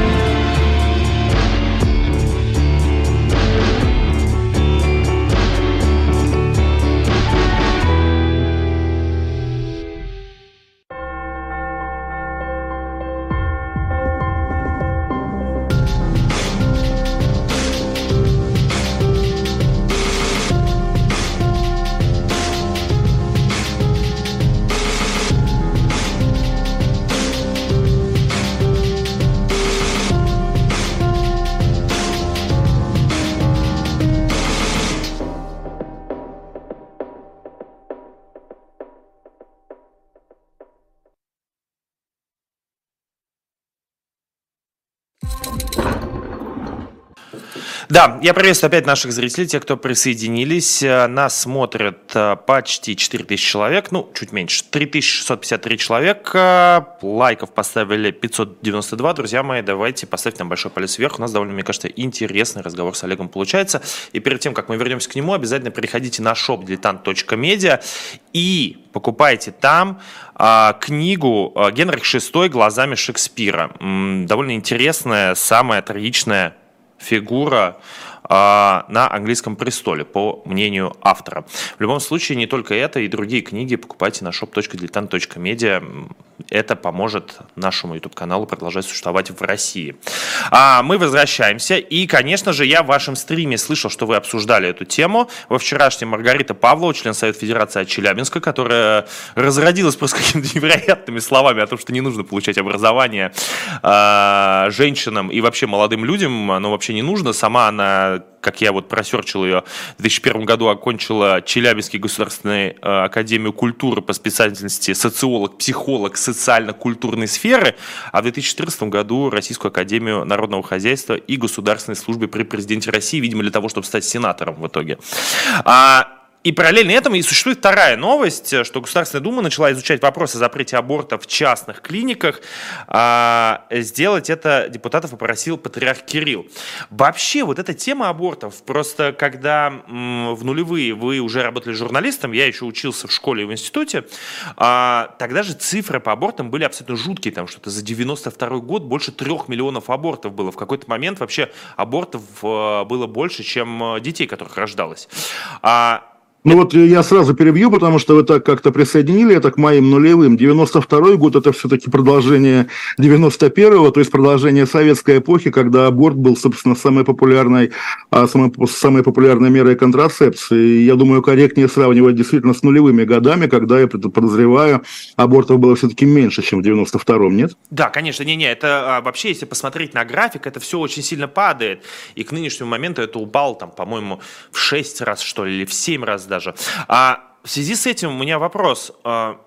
Да, я приветствую опять наших зрителей, те, кто присоединились. Э, нас смотрят э, почти 4000 человек, ну, чуть меньше, 3653 человека. Лайков поставили 592. Друзья мои, давайте поставьте нам большой палец вверх. У нас довольно, мне кажется, интересный разговор с Олегом получается. И перед тем, как мы вернемся к нему, обязательно переходите на shop diletant.media и покупайте там а, книгу а, Генрих VI «Глазами Шекспира». М, довольно интересная, самая трагичная фигура на английском престоле, по мнению автора. В любом случае, не только это, и другие книги покупайте на shop.diletant.media. Это поможет нашему YouTube-каналу продолжать существовать в России. А мы возвращаемся. И, конечно же, я в вашем стриме слышал, что вы обсуждали эту тему. Во вчерашнем Маргарита Павлова, член Совета Федерации от Челябинска, которая разродилась просто какими-то невероятными словами о том, что не нужно получать образование э, женщинам и вообще молодым людям. Оно вообще не нужно. Сама она как я вот просерчил ее, в 2001 году окончила Челябинский государственный э, академию культуры по специальности социолог, психолог социально-культурной сферы, а в 2014 году Российскую академию народного хозяйства и государственной службы при президенте России, видимо, для того, чтобы стать сенатором в итоге. А, и параллельно этому и существует вторая новость, э, что Государственная Дума начала изучать вопросы о запрете аборта в частных клиниках. А, сделать это депутатов попросил патриарх Кирилл. Вообще, вот эта тема абортов, просто когда в нулевые вы уже работали журналистом, я еще учился в школе и в институте, а, тогда же цифры по абортам были абсолютно жуткие, там что-то за 92 год больше трех миллионов абортов было. В какой-то момент вообще абортов э, было больше, чем э, детей, которых рождалось. А ну вот я сразу перебью, потому что вы так как-то присоединили это к моим нулевым. 92 год – это все-таки продолжение 91-го, то есть продолжение советской эпохи, когда аборт был, собственно, самой популярной, а, самой, самой популярной мерой контрацепции. И я думаю, корректнее сравнивать действительно с нулевыми годами, когда, я подозреваю, абортов было все-таки меньше, чем в 92-м, нет? Да, конечно, не-не, это а, вообще, если посмотреть на график, это все очень сильно падает. И к нынешнему моменту это упал, там, по-моему, в 6 раз, что ли, или в 7 раз даже. А в связи с этим у меня вопрос. А,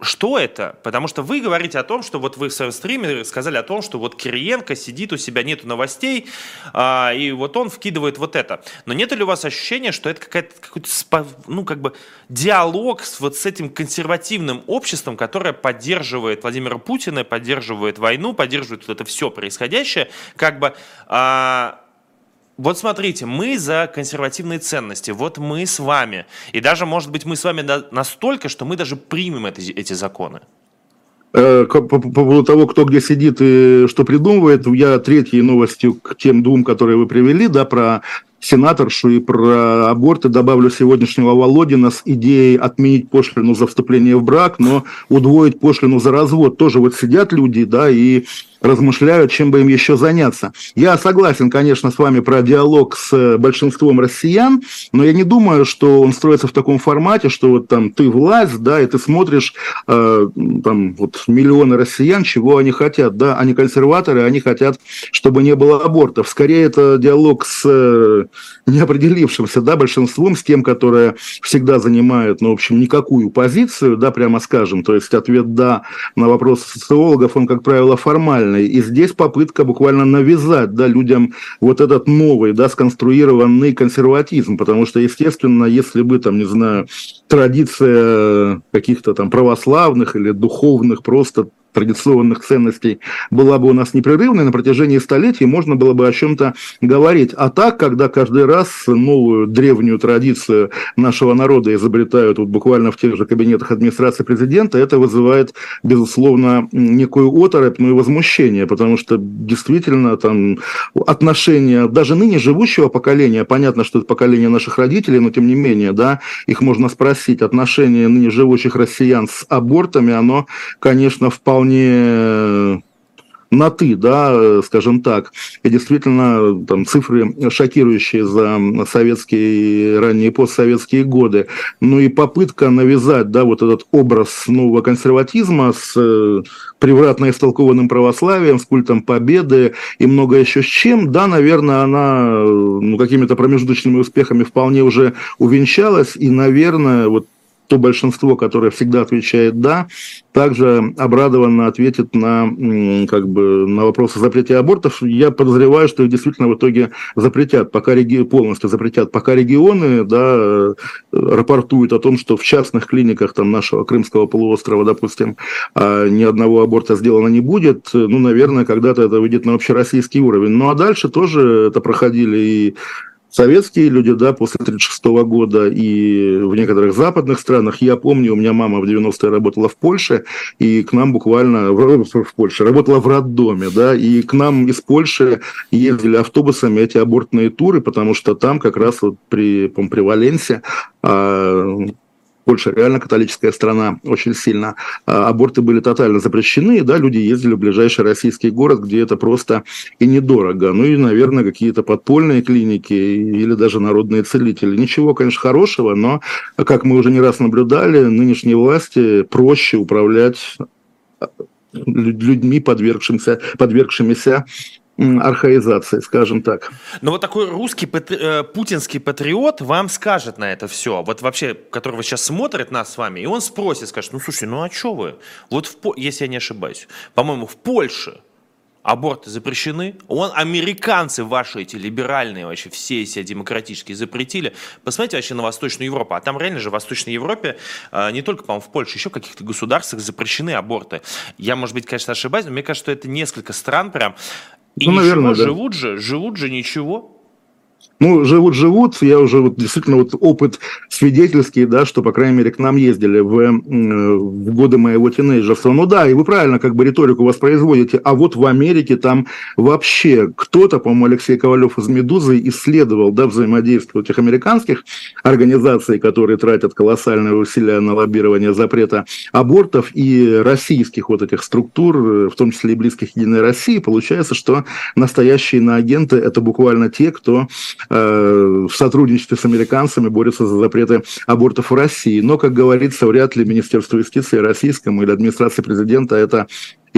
что это? Потому что вы говорите о том, что вот вы в своем стриме сказали о том, что вот Кириенко сидит, у себя нету новостей, а, и вот он вкидывает вот это. Но нет ли у вас ощущения, что это какая-то, какой-то, ну, как бы диалог с вот с этим консервативным обществом, которое поддерживает Владимира Путина, поддерживает войну, поддерживает вот это все происходящее, как бы... А, вот смотрите, мы за консервативные ценности, вот мы с вами. И даже, может быть, мы с вами настолько, что мы даже примем эти, эти законы. Э, по, по поводу того, кто где сидит и что придумывает, я третьей новостью к тем двум, которые вы привели, да, про сенаторшу и про аборты добавлю сегодняшнего Володина с идеей отменить пошлину за вступление в брак, но удвоить пошлину за развод. Тоже вот сидят люди, да, и размышляют, чем бы им еще заняться. Я согласен, конечно, с вами про диалог с большинством россиян, но я не думаю, что он строится в таком формате, что вот там ты власть, да, и ты смотришь э, там вот миллионы россиян, чего они хотят, да, они консерваторы, они хотят, чтобы не было абортов. Скорее это диалог с э, неопределившимся, да, большинством, с тем, которое всегда занимает, ну, в общем, никакую позицию, да, прямо скажем, то есть ответ «да» на вопрос социологов, он, как правило, формальный. И здесь попытка буквально навязать да, людям вот этот новый, да, сконструированный консерватизм. Потому что, естественно, если бы, там, не знаю, традиция каких-то там православных или духовных просто традиционных ценностей была бы у нас непрерывной на протяжении столетий, можно было бы о чем-то говорить. А так, когда каждый раз новую древнюю традицию нашего народа изобретают вот буквально в тех же кабинетах администрации президента, это вызывает, безусловно, некую оторопь, ну и возмущение, потому что действительно там отношения даже ныне живущего поколения, понятно, что это поколение наших родителей, но тем не менее, да, их можно спросить, отношения ныне живущих россиян с абортами, оно, конечно, вполне вполне на «ты», да, скажем так. И действительно, там цифры шокирующие за советские, ранние постсоветские годы. Ну и попытка навязать, да, вот этот образ нового консерватизма с э, превратно истолкованным православием, с культом победы и много еще с чем, да, наверное, она ну, какими-то промежуточными успехами вполне уже увенчалась, и, наверное, вот то большинство, которое всегда отвечает «да», также обрадованно ответит на, как бы, на вопрос о запрете абортов. Я подозреваю, что их действительно в итоге запретят, пока реги... полностью запретят. Пока регионы да, рапортуют о том, что в частных клиниках там, нашего Крымского полуострова, допустим, а, ни одного аборта сделано не будет, ну, наверное, когда-то это выйдет на общероссийский уровень. Ну, а дальше тоже это проходили и советские люди, да, после 1936 года и в некоторых западных странах. Я помню, у меня мама в 90-е работала в Польше, и к нам буквально, в, в Польше, работала в роддоме, да, и к нам из Польши ездили автобусами эти абортные туры, потому что там как раз вот при, при Валенсе а, Польша реально католическая страна очень сильно. А, аборты были тотально запрещены, да, люди ездили в ближайший российский город, где это просто и недорого. Ну и, наверное, какие-то подпольные клиники или даже народные целители. Ничего, конечно, хорошего, но, как мы уже не раз наблюдали, нынешние власти проще управлять людьми, подвергшимся, подвергшимися архаизации, скажем так. Но вот такой русский патри... Э, путинский патриот вам скажет на это все, вот вообще, которого сейчас смотрит нас с вами, и он спросит, скажет, ну слушай, ну а что вы? Вот в, если я не ошибаюсь, по-моему, в Польше аборты запрещены. Он, американцы ваши эти либеральные вообще, все эти демократические запретили. Посмотрите вообще на Восточную Европу. А там реально же в Восточной Европе, э, не только, по-моему, в Польше, еще в каких-то государствах запрещены аборты. Я, может быть, конечно, ошибаюсь, но мне кажется, что это несколько стран прям. И ну, ничего, наверное, да. живут же, живут же ничего. Ну, живут-живут, я уже вот действительно вот опыт свидетельский, да, что, по крайней мере, к нам ездили в, в годы моего тинейджерства. Ну да, и вы правильно как бы риторику воспроизводите, а вот в Америке там вообще кто-то, по-моему, Алексей Ковалев из «Медузы» исследовал, да, взаимодействие этих американских организаций, которые тратят колоссальные усилия на лоббирование запрета абортов и российских вот этих структур, в том числе и близких Единой России. Получается, что настоящие иноагенты – это буквально те, кто Э, в сотрудничестве с американцами борются за запреты абортов в России. Но, как говорится, вряд ли Министерство юстиции российскому или администрации президента это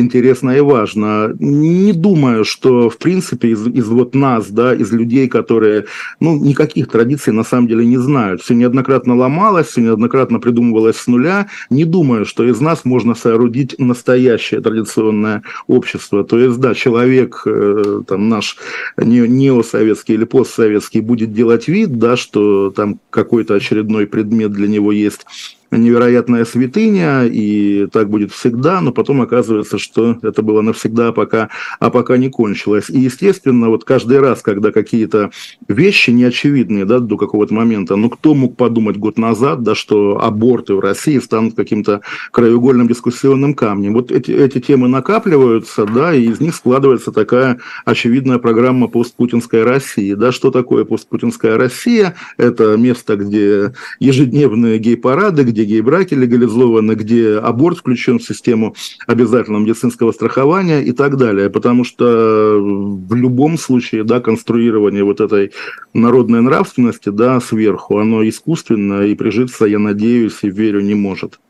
интересно и важно. Не думаю, что, в принципе, из, из вот нас, да, из людей, которые, ну, никаких традиций на самом деле не знают. Все неоднократно ломалось, все неоднократно придумывалось с нуля. Не думаю, что из нас можно соорудить настоящее традиционное общество. То есть, да, человек, э, там, наш не, неосоветский или постсоветский будет делать вид, да, что там какой-то очередной предмет для него есть невероятная святыня, и так будет всегда, но потом оказывается, что это было навсегда, пока, а пока не кончилось. И, естественно, вот каждый раз, когда какие-то вещи неочевидные да, до какого-то момента, ну, кто мог подумать год назад, да, что аборты в России станут каким-то краеугольным дискуссионным камнем. Вот эти, эти темы накапливаются, да, и из них складывается такая очевидная программа постпутинской России. Да, что такое постпутинская Россия? Это место, где ежедневные гей-парады, где где гей-браки легализованы, где аборт включен в систему обязательного медицинского страхования и так далее. Потому что в любом случае да, конструирование вот этой народной нравственности да, сверху, оно искусственно и прижиться, я надеюсь и верю, не может.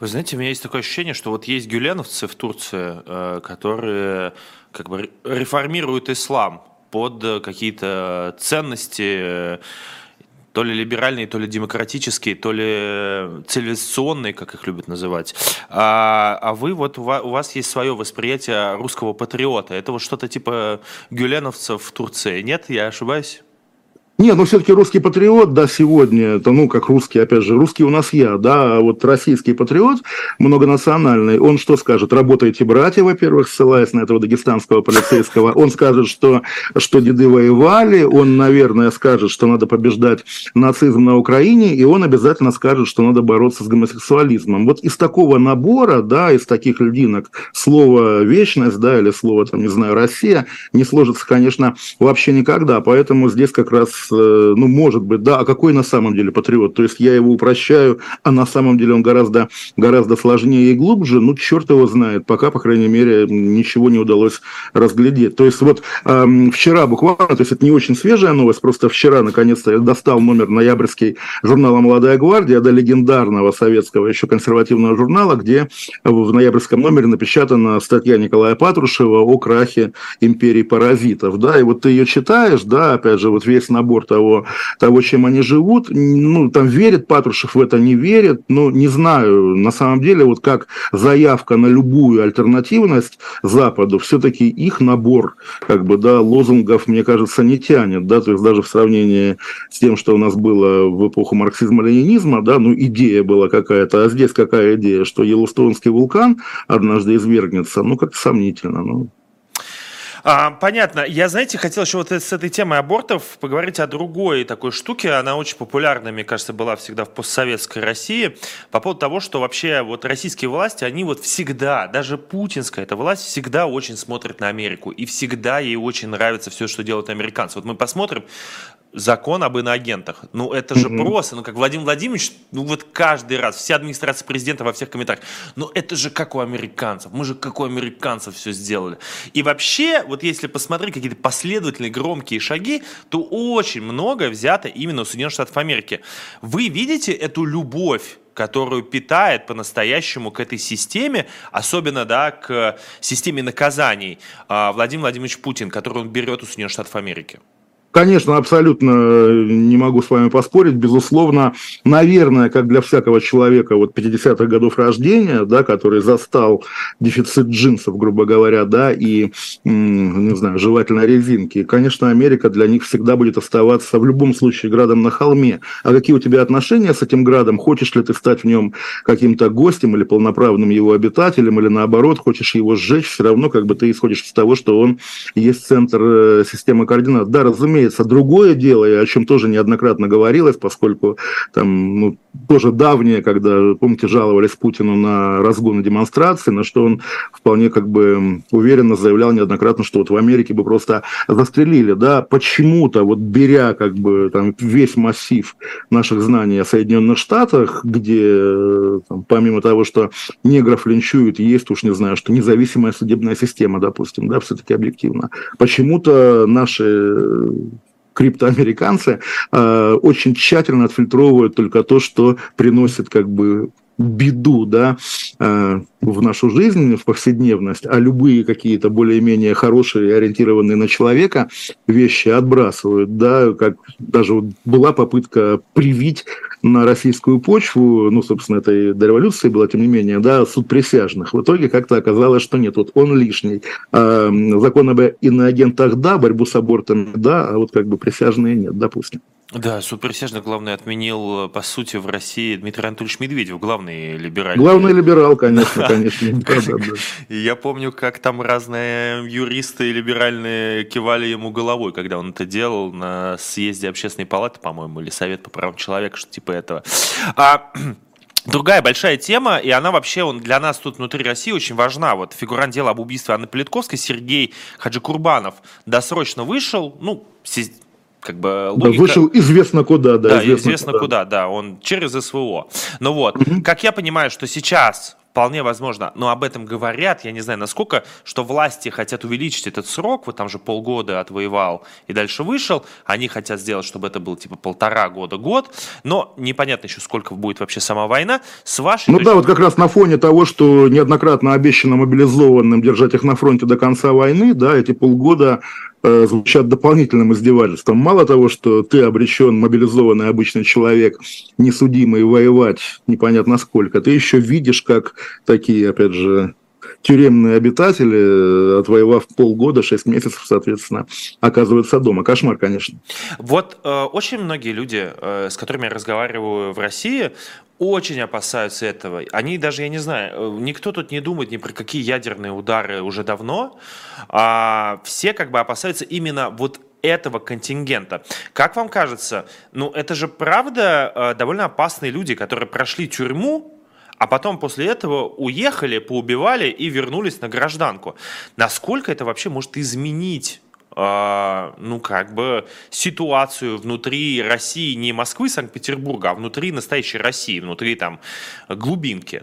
Вы знаете, у меня есть такое ощущение, что вот есть гюленовцы в Турции, э, которые как бы реформируют ислам под какие-то ценности то ли либеральные, то ли демократические, то ли цивилизационные, как их любят называть. А, а вы, вот у вас есть свое восприятие русского патриота. Это вот что-то типа гюленовцев в Турции. Нет, я ошибаюсь? Не, ну все-таки русский патриот, да, сегодня, это, ну, как русский, опять же, русский у нас я, да, а вот российский патриот многонациональный, он что скажет? Работаете, братья, во-первых, ссылаясь на этого дагестанского полицейского, он скажет, что, что деды воевали, он, наверное, скажет, что надо побеждать нацизм на Украине, и он обязательно скажет, что надо бороться с гомосексуализмом. Вот из такого набора, да, из таких льдинок слово «вечность», да, или слово, там, не знаю, «Россия» не сложится, конечно, вообще никогда, поэтому здесь как раз ну, может быть, да, а какой на самом деле патриот? То есть я его упрощаю, а на самом деле он гораздо, гораздо сложнее и глубже, ну, черт его знает, пока, по крайней мере, ничего не удалось разглядеть. То есть вот эм, вчера буквально, то есть это не очень свежая новость, просто вчера, наконец-то, я достал номер ноябрьский журнала «Молодая гвардия», да, легендарного советского еще консервативного журнала, где в ноябрьском номере напечатана статья Николая Патрушева о крахе империи паразитов, да, и вот ты ее читаешь, да, опять же, вот весь набор набор того, того, чем они живут. Ну, там верит Патрушев в это, не верит. Ну, не знаю. На самом деле, вот как заявка на любую альтернативность Западу, все-таки их набор, как бы, да, лозунгов, мне кажется, не тянет, да, то есть даже в сравнении с тем, что у нас было в эпоху марксизма-ленинизма, да, ну, идея была какая-то, а здесь какая идея, что Йеллоустонский вулкан однажды извергнется, ну, как-то сомнительно, ну. А, понятно. Я, знаете, хотел еще вот с этой темой абортов поговорить о другой такой штуке. Она очень популярна, мне кажется, была всегда в постсоветской России. По поводу того, что вообще вот российские власти, они вот всегда, даже путинская эта власть, всегда очень смотрит на Америку. И всегда ей очень нравится все, что делают американцы. Вот мы посмотрим, закон об иноагентах. Ну, это же mm-hmm. просто, ну, как Владимир Владимирович, ну, вот каждый раз, вся администрация президента во всех комментариях, ну, это же как у американцев, мы же как у американцев все сделали. И вообще, вот если посмотреть какие-то последовательные громкие шаги, то очень многое взято именно у Соединенных Штатов Америки. Вы видите эту любовь которую питает по-настоящему к этой системе, особенно да, к системе наказаний а, Владимир Владимирович Путин, которую он берет у Соединенных Штатов Америки. Конечно, абсолютно э, не могу с вами поспорить. Безусловно, наверное, как для всякого человека вот 50-х годов рождения, да, который застал дефицит джинсов, грубо говоря, да, и, не знаю, жевательной резинки, конечно, Америка для них всегда будет оставаться в любом случае градом на холме. А какие у тебя отношения с этим градом? Хочешь ли ты стать в нем каким-то гостем или полноправным его обитателем, или наоборот, хочешь его сжечь, все равно как бы ты исходишь из того, что он есть центр э, системы координат. Да, разумеется, разумеется, другое дело, о чем тоже неоднократно говорилось, поскольку там ну, тоже давнее, когда, помните, жаловались Путину на разгоны демонстрации, на что он вполне как бы уверенно заявлял неоднократно, что вот в Америке бы просто застрелили, да, почему-то вот беря как бы там весь массив наших знаний о Соединенных Штатах, где там, помимо того, что негров линчуют, есть уж не знаю, что независимая судебная система, допустим, да, все-таки объективно, почему-то наши криптоамериканцы э, очень тщательно отфильтровывают только то, что приносит как бы беду, да, э, в нашу жизнь, в повседневность, а любые какие-то более-менее хорошие, ориентированные на человека вещи отбрасывают, да, как даже вот была попытка привить на российскую почву, ну, собственно, это и до революции было, тем не менее, да, суд присяжных. В итоге как-то оказалось, что нет, вот он лишний. А, закон об иноагентах, да, борьбу с абортами, да, а вот как бы присяжные нет, допустим. Да, суд присяжных, главное, отменил, по сути, в России Дмитрий Анатольевич Медведев, главный либеральный. Главный либерал, конечно, конечно. Я помню, как там разные юристы либеральные кивали ему головой, когда он это делал на съезде общественной палаты, по-моему, или Совет по правам человека, что типа этого. А Другая большая тема, и она вообще он для нас тут внутри России очень важна. Вот фигурант дела об убийстве Анны Политковской Сергей Хаджикурбанов досрочно вышел, ну, как бы логика... Да, вышел известно куда, да. Да, известно, известно куда. куда, да, он через СВО. Ну вот, угу. как я понимаю, что сейчас вполне возможно, но об этом говорят, я не знаю насколько, что власти хотят увеличить этот срок, вот там же полгода отвоевал и дальше вышел, они хотят сделать, чтобы это был типа полтора года, год, но непонятно еще сколько будет вообще сама война. С вашей ну точки... да, вот как раз на фоне того, что неоднократно обещано мобилизованным держать их на фронте до конца войны, да, эти полгода звучат дополнительным издевательством. Мало того, что ты обречен, мобилизованный обычный человек, несудимый воевать непонятно сколько, ты еще видишь, как такие, опять же, тюремные обитатели, э, отвоевав полгода, шесть месяцев, соответственно, оказываются дома. Кошмар, конечно. Вот э, очень многие люди, э, с которыми я разговариваю в России, очень опасаются этого. Они даже, я не знаю, э, никто тут не думает ни про какие ядерные удары уже давно. А все как бы опасаются именно вот этого контингента. Как вам кажется, ну это же правда э, довольно опасные люди, которые прошли тюрьму, а потом после этого уехали, поубивали и вернулись на гражданку. Насколько это вообще может изменить ну, как бы ситуацию внутри России, не Москвы, Санкт-Петербурга, а внутри настоящей России, внутри там глубинки?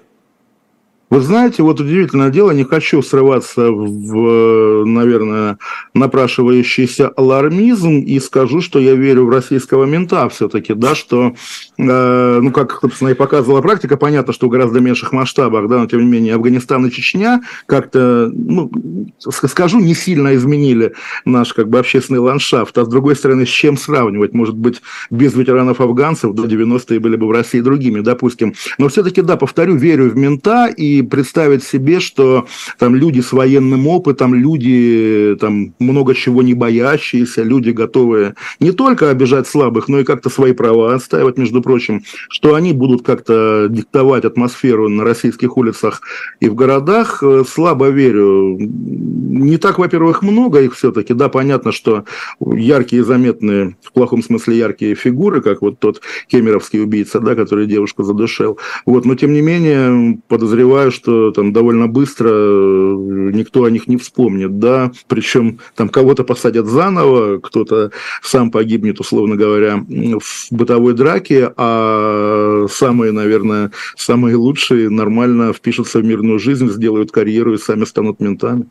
Вы знаете, вот удивительное дело, не хочу срываться в, наверное, напрашивающийся алармизм и скажу, что я верю в российского мента все-таки, да, что, э, ну, как, собственно, и показывала практика, понятно, что в гораздо меньших масштабах, да, но тем не менее Афганистан и Чечня как-то, ну, скажу, не сильно изменили наш, как бы, общественный ландшафт, а с другой стороны, с чем сравнивать? Может быть, без ветеранов-афганцев до 90-е были бы в России другими, допустим. Но все-таки, да, повторю, верю в мента и представить себе, что там люди с военным опытом, люди там много чего не боящиеся, люди готовые не только обижать слабых, но и как-то свои права отстаивать, между прочим, что они будут как-то диктовать атмосферу на российских улицах и в городах, э, слабо верю. Не так, во-первых, много их все-таки, да, понятно, что яркие, заметные, в плохом смысле яркие фигуры, как вот тот кемеровский убийца, да, который девушку задушил, вот, но тем не менее подозреваю, что там довольно быстро э, никто о них не вспомнит, да, причем там кого-то посадят заново, кто-то сам погибнет, условно говоря, в бытовой драке, а самые, наверное, самые лучшие нормально впишутся в мирную жизнь, сделают карьеру и сами станут ментами.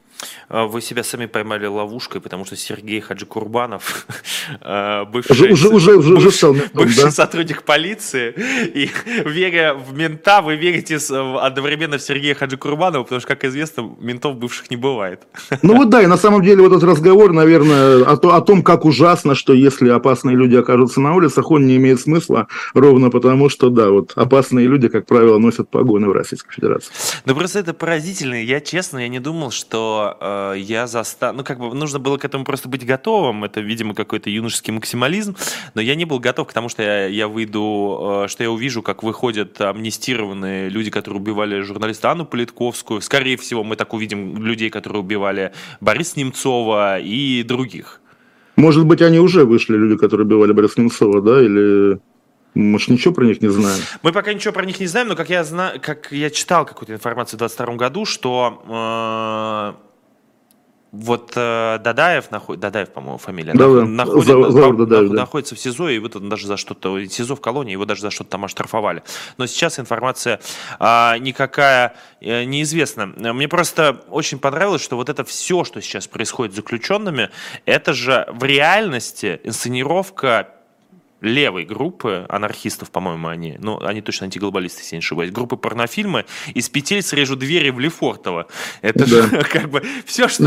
А, вы себя сами поймали ловушкой, потому что Сергей Хаджикурбанов, а, бывший, уже, уже, уже, уже стал ментом, бывший да? сотрудник полиции, и веря в мента, вы верите одновременно в Сергея Хаджикурбанова, потому что, как известно, ментов бывших не бывает. Ну вот да, и на самом деле вот этот разговор, наверное, о, о том, как ужасно, что если опасные люди окажутся на улицах, он не имеет смысла, ровно потому, что, да, вот опасные люди, как правило, носят погоны в Российской Федерации. Ну просто это поразительно. Я, честно, я не думал, что э, я застал... Ну, как бы нужно было к этому просто быть готовым. Это, видимо, какой-то юношеский максимализм. Но я не был готов к тому, что я, я выйду, э, что я увижу, как выходят амнистированные люди, которые убивали журналиста Анну Политковскую. Скорее всего, мы так увидим людей, которые убивали Бориса Немцова и других. Может быть, они уже вышли, люди, которые убивали Бориса Немцова, да, или... Мы же ничего про них не знаем. Мы пока ничего про них не знаем, но как я знаю, как я читал какую-то информацию в 2022 году, что э, вот э, Дадаев, наход... Дадаев, по-моему, фамилия, да, нах... находит... за, за, Дадаев, да. находится в СИЗО, и его там даже за что-то, СИЗО в колонии, его даже за что-то там оштрафовали. Но сейчас информация э, никакая э, неизвестна. Мне просто очень понравилось, что вот это все, что сейчас происходит с заключенными, это же в реальности инсценировка левой группы, анархистов, по-моему, они, ну, они точно антиглобалисты, если не ошибаюсь, группы порнофильмы, из петель срежу двери в Лефортово. Это да. же как бы все, что...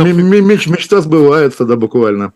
Мечта сбывается, да, буквально.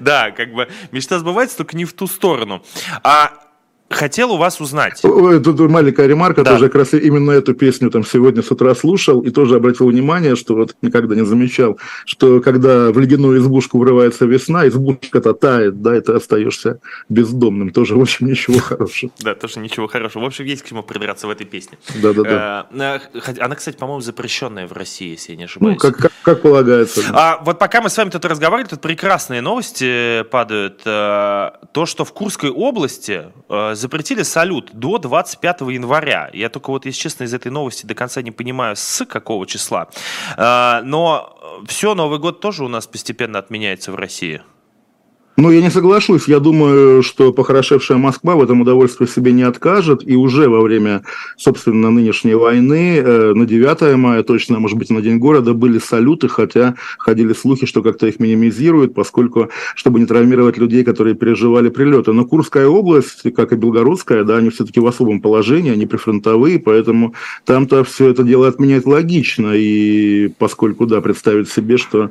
Да, как бы мечта сбывается, только не в ту сторону. А хотел у вас узнать. Тут маленькая ремарка, да. тоже как раз именно эту песню там сегодня с утра слушал и тоже обратил внимание, что вот никогда не замечал, что когда в ледяную избушку врывается весна, избушка-то тает, да, и ты остаешься бездомным. Тоже, в общем, ничего хорошего. Да, тоже ничего хорошего. В общем, есть к чему придраться в этой песне. Да-да-да. Э, она, кстати, по-моему, запрещенная в России, если я не ошибаюсь. Ну, как, как, как полагается. А вот пока мы с вами тут разговаривали, тут прекрасные новости падают. Э, то, что в Курской области э, запретили салют до 25 января. Я только вот, если честно, из этой новости до конца не понимаю, с какого числа. А, но все, Новый год тоже у нас постепенно отменяется в России. Ну, я не соглашусь. Я думаю, что похорошевшая Москва в этом удовольствии себе не откажет. И уже во время, собственно, нынешней войны, э, на 9 мая, точно, может быть, на День города, были салюты, хотя ходили слухи, что как-то их минимизируют, поскольку, чтобы не травмировать людей, которые переживали прилеты. Но Курская область, как и Белгородская, да, они все-таки в особом положении, они прифронтовые, поэтому там-то все это дело отменять логично. И поскольку, да, представить себе, что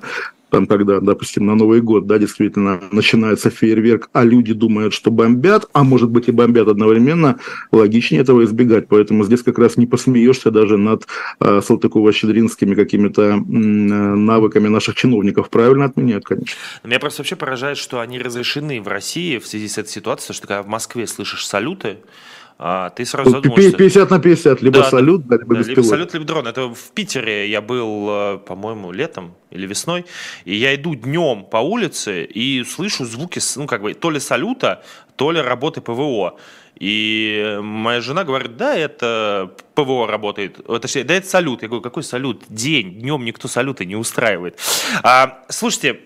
там, когда, допустим, на Новый год, да, действительно начинается фейерверк, а люди думают, что бомбят, а может быть и бомбят одновременно, логичнее этого избегать. Поэтому здесь как раз не посмеешься даже над э, Салтыкова-Щедринскими какими-то э, навыками наших чиновников. Правильно отменяют, конечно. Меня просто вообще поражает, что они разрешены в России в связи с этой ситуацией, что когда в Москве слышишь салюты, а, ты сразу задумаешься... 50 на 50, либо да, салют, да, либо да, Либо салют, либо дрон. Это в Питере я был, э, по-моему, летом или весной, и я иду днем по улице и слышу звуки, ну, как бы, то ли салюта, то ли работы ПВО. И моя жена говорит, да, это ПВО работает. Точнее, да, это салют. Я говорю, какой салют? День, днем никто салюты не устраивает. А, слушайте,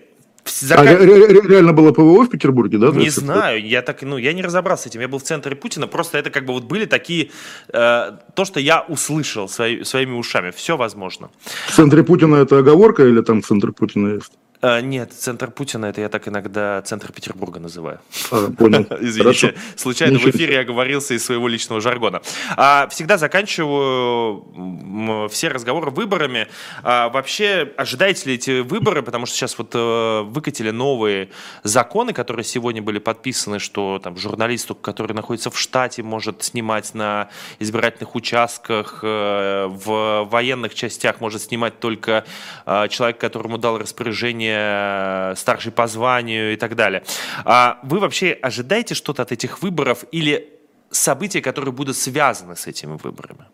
Зак... А, реально было ПВО в Петербурге, да? Не знаю, я так, ну, я не разобрался с этим. Я был в центре Путина, просто это как бы вот были такие, э, то, что я услышал свои, своими ушами. Все возможно. В центре Путина это оговорка или там центр Путина есть? А, нет, центр Путина, это я так иногда центр Петербурга называю. А, понял. Извините, Хорошо. случайно Ничего. в эфире я говорился из своего личного жаргона. А, всегда заканчиваю все разговоры выборами. А, вообще, ожидаете ли эти выборы? Потому что сейчас вот э, выкатили новые законы, которые сегодня были подписаны, что там журналист, который находится в штате, может снимать на избирательных участках, э, в военных частях может снимать только э, человек, которому дал распоряжение Э, старший по званию и так далее. А вы вообще ожидаете что-то от этих выборов или события, которые будут связаны с этими выборами?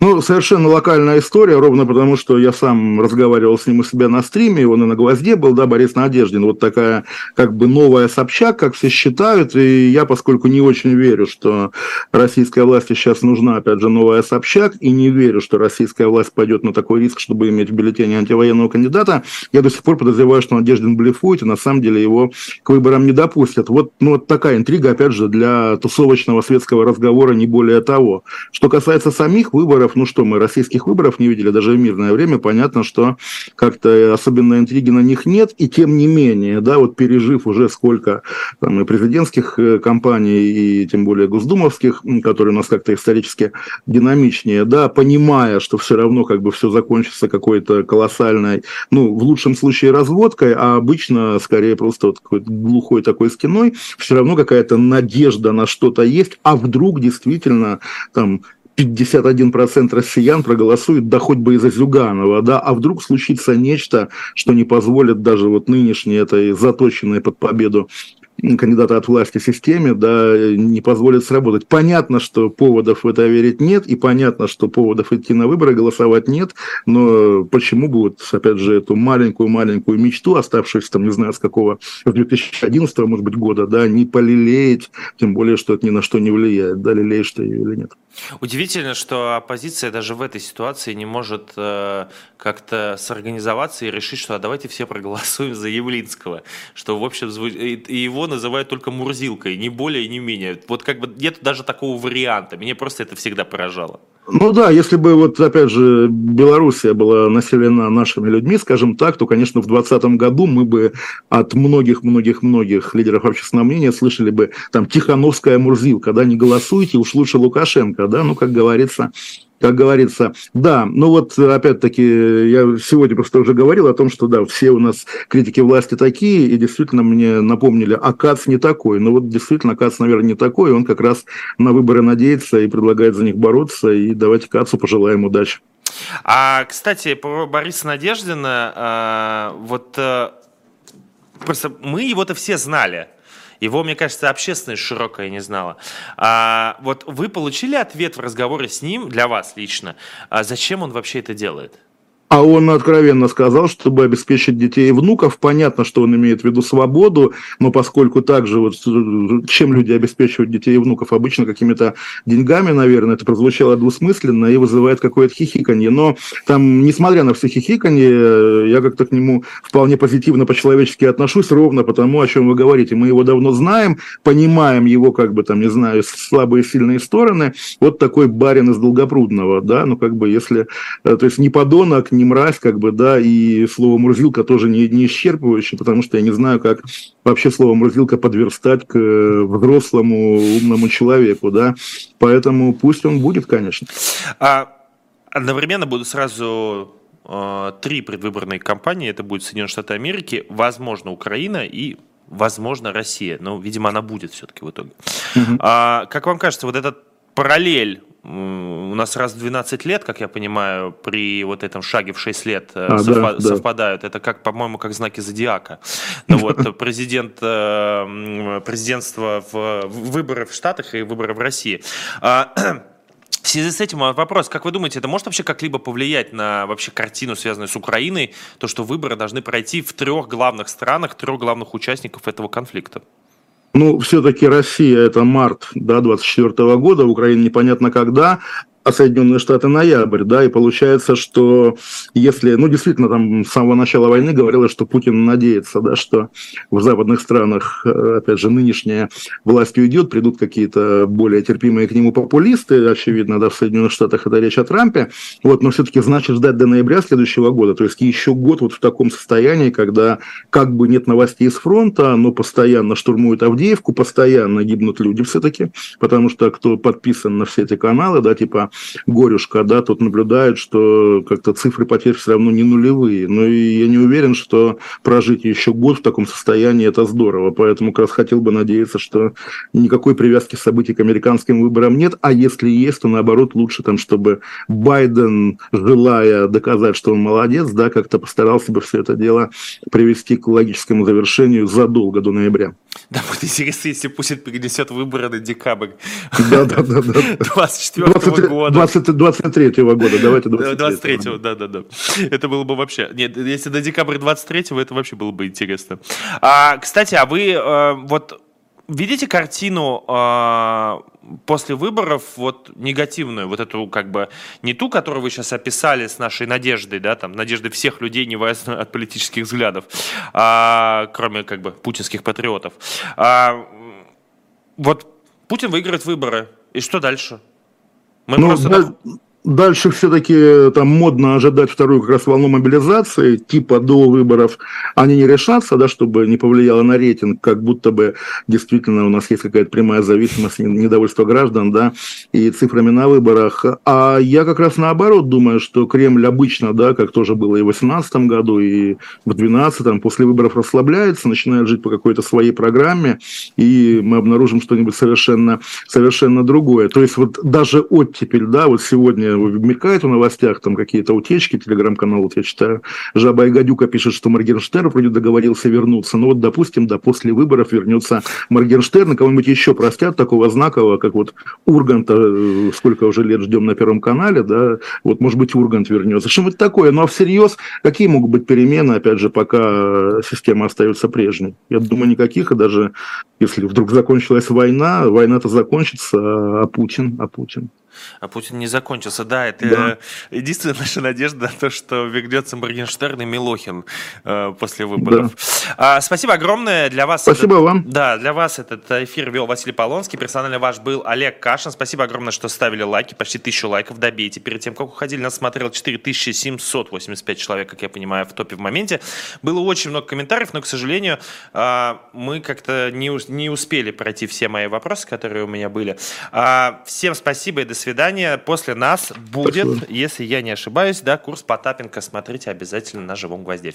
Ну, совершенно локальная история, ровно потому, что я сам разговаривал с ним у себя на стриме, он и на «Гвозде» был, да, Борис Надеждин, вот такая как бы новая Собчак, как все считают, и я, поскольку не очень верю, что российской власти сейчас нужна, опять же, новая Собчак, и не верю, что российская власть пойдет на такой риск, чтобы иметь в бюллетене антивоенного кандидата, я до сих пор подозреваю, что Надеждин блефует, и на самом деле его к выборам не допустят. Вот, ну, вот такая интрига, опять же, для тусовочного светского разговора, не более того. Что касается самих выборов, ну что, мы российских выборов не видели даже в мирное время, понятно, что как-то особенно интриги на них нет, и тем не менее, да, вот пережив уже сколько там и президентских э, кампаний, и тем более госдумовских, которые у нас как-то исторически динамичнее, да, понимая, что все равно как бы все закончится какой-то колоссальной, ну, в лучшем случае разводкой, а обычно скорее просто вот какой-то глухой такой скиной, все равно какая-то надежда на что-то есть, а вдруг действительно там 51% россиян проголосуют, да хоть бы из-за Зюганова, да, а вдруг случится нечто, что не позволит даже вот нынешней этой заточенной под победу кандидата от власти системе, да, не позволит сработать. Понятно, что поводов в это верить нет, и понятно, что поводов идти на выборы, голосовать нет, но почему бы вот, опять же, эту маленькую-маленькую мечту, оставшуюся там, не знаю, с какого, с 2011, может быть, года, да, не полелеять, тем более, что это ни на что не влияет, да, лелеешь ты ее или нет. Удивительно, что оппозиция даже в этой ситуации не может э, как-то сорганизоваться и решить, что а давайте все проголосуем за Явлинского, что в общем и его называют только Мурзилкой, не более, не менее. Вот как бы нет даже такого варианта. Меня просто это всегда поражало. Ну да, если бы вот опять же Белоруссия была населена нашими людьми, скажем так, то, конечно, в 2020 году мы бы от многих-многих-многих лидеров общественного мнения слышали бы там Тихановская Мурзилка, да, не голосуйте, уж лучше Лукашенко, да, ну, как говорится, как говорится. Да, ну вот опять-таки я сегодня просто уже говорил о том, что да, все у нас критики власти такие, и действительно мне напомнили, а Кац не такой. Ну вот действительно Кац, наверное, не такой, он как раз на выборы надеется и предлагает за них бороться, и давайте Кацу пожелаем удачи. А, кстати, про Бориса Надеждина, а, вот а, просто мы его-то все знали, его, мне кажется, общественность широкая не знала. А, вот вы получили ответ в разговоре с ним, для вас лично, а зачем он вообще это делает? А он откровенно сказал, чтобы обеспечить детей и внуков. Понятно, что он имеет в виду свободу, но поскольку также вот чем люди обеспечивают детей и внуков, обычно какими-то деньгами, наверное, это прозвучало двусмысленно и вызывает какое-то хихиканье. Но там, несмотря на все хихиканье, я как-то к нему вполне позитивно по-человечески отношусь, ровно потому, о чем вы говорите. Мы его давно знаем, понимаем его, как бы там, не знаю, слабые и сильные стороны. Вот такой барин из Долгопрудного, да, ну как бы если, э, то есть не подонок, не мразь, как бы, да, и слово «мурзилка» тоже не, не исчерпывающее, потому что я не знаю, как вообще слово «мурзилка» подверстать к э, взрослому умному человеку, да, поэтому пусть он будет, конечно. А одновременно будут сразу э, три предвыборные кампании, это будет Соединенные Штаты Америки, возможно, Украина и возможно, Россия. Но, видимо, она будет все-таки в итоге. Угу. А, как вам кажется, вот этот параллель у нас раз в 12 лет, как я понимаю, при вот этом шаге в 6 лет э, а, совпа- да, совпадают. Да. Это как, по-моему, как знаки зодиака. Ну вот президент, э, президентство в выборы в Штатах и выборы в России. А, в связи с этим вопрос, как вы думаете, это может вообще как-либо повлиять на вообще картину, связанную с Украиной, то, что выборы должны пройти в трех главных странах, трех главных участников этого конфликта? Ну, все-таки Россия это март да, 24 года, Украина непонятно когда, а Соединенные Штаты ноябрь, да, и получается, что если, ну, действительно, там с самого начала войны говорилось, что Путин надеется, да, что в западных странах, э, опять же, нынешняя власть уйдет, придут какие-то более терпимые к нему популисты, очевидно, да, в Соединенных Штатах это речь о Трампе, вот, но все-таки значит ждать до ноября следующего года, то есть еще год вот в таком состоянии, когда как бы нет новостей с фронта, но постоянно штурмуют Авдеевку, постоянно гибнут люди все-таки, потому что кто подписан на все эти каналы, да, типа горюшка, да, тут наблюдают, что как-то цифры потерь все равно не нулевые. Но и я не уверен, что прожить еще год в таком состоянии это здорово. Поэтому как раз хотел бы надеяться, что никакой привязки событий к американским выборам нет, а если есть, то наоборот лучше там, чтобы Байден, желая доказать, что он молодец, да, как-то постарался бы все это дело привести к логическому завершению задолго до ноября. Да, будет интересно, если Путин перенесет выборы на декабрь. Да, да, да. 24 года. 23-го года, давайте 23-го. да, да, да. Это было бы вообще... Нет, если до декабря 23-го, это вообще было бы интересно. А, кстати, а вы э, вот видите картину э, после выборов вот негативную, вот эту как бы не ту, которую вы сейчас описали с нашей надеждой, да, там надеждой всех людей, неважно от политических взглядов, а, кроме как бы путинских патриотов. А, вот Путин выиграет выборы, и что дальше? Мы ну, просто... Да, Дальше все-таки э, там модно ожидать вторую как раз волну мобилизации, типа до выборов они не решатся, да, чтобы не повлияло на рейтинг, как будто бы действительно у нас есть какая-то прямая зависимость, недовольство граждан, да, и цифрами на выборах. А я как раз наоборот думаю, что Кремль обычно, да, как тоже было и в 2018 году, и в 2012, после выборов расслабляется, начинает жить по какой-то своей программе, и мы обнаружим что-нибудь совершенно, совершенно другое. То есть вот даже оттепель, да, вот сегодня мелькает в новостях там какие-то утечки, телеграм-канал, вот я читаю, Жаба и Гадюка пишет, что Моргенштерн вроде договорился вернуться. Ну вот, допустим, да, после выборов вернется Моргенштерн, и кого-нибудь еще простят такого знакового, как вот Урганта, э, сколько уже лет ждем на Первом канале, да, вот, может быть, Ургант вернется. Что-нибудь такое. Ну, а всерьез, какие могут быть перемены, опять же, пока система остается прежней? Я думаю, никаких, и даже если вдруг закончилась война, война-то закончится, а Путин, а Путин. А Путин не закончился. Да, это да. единственная наша надежда на то, что вернется Моргенштерн и Милохин э, после выборов. Да. А, спасибо огромное для вас. Спасибо этот, вам. Да, для вас этот эфир вел Василий Полонский. Персонально ваш был Олег Кашин. Спасибо огромное, что ставили лайки. Почти тысячу лайков добейте. Перед тем, как уходили, нас смотрело 4785 человек, как я понимаю, в топе в моменте. Было очень много комментариев, но, к сожалению, а, мы как-то не, не успели пройти все мои вопросы, которые у меня были. А, всем спасибо и до свидания. После нас будет, Спасибо. если я не ошибаюсь, да, курс Потапенко. Смотрите обязательно на живом гвозде.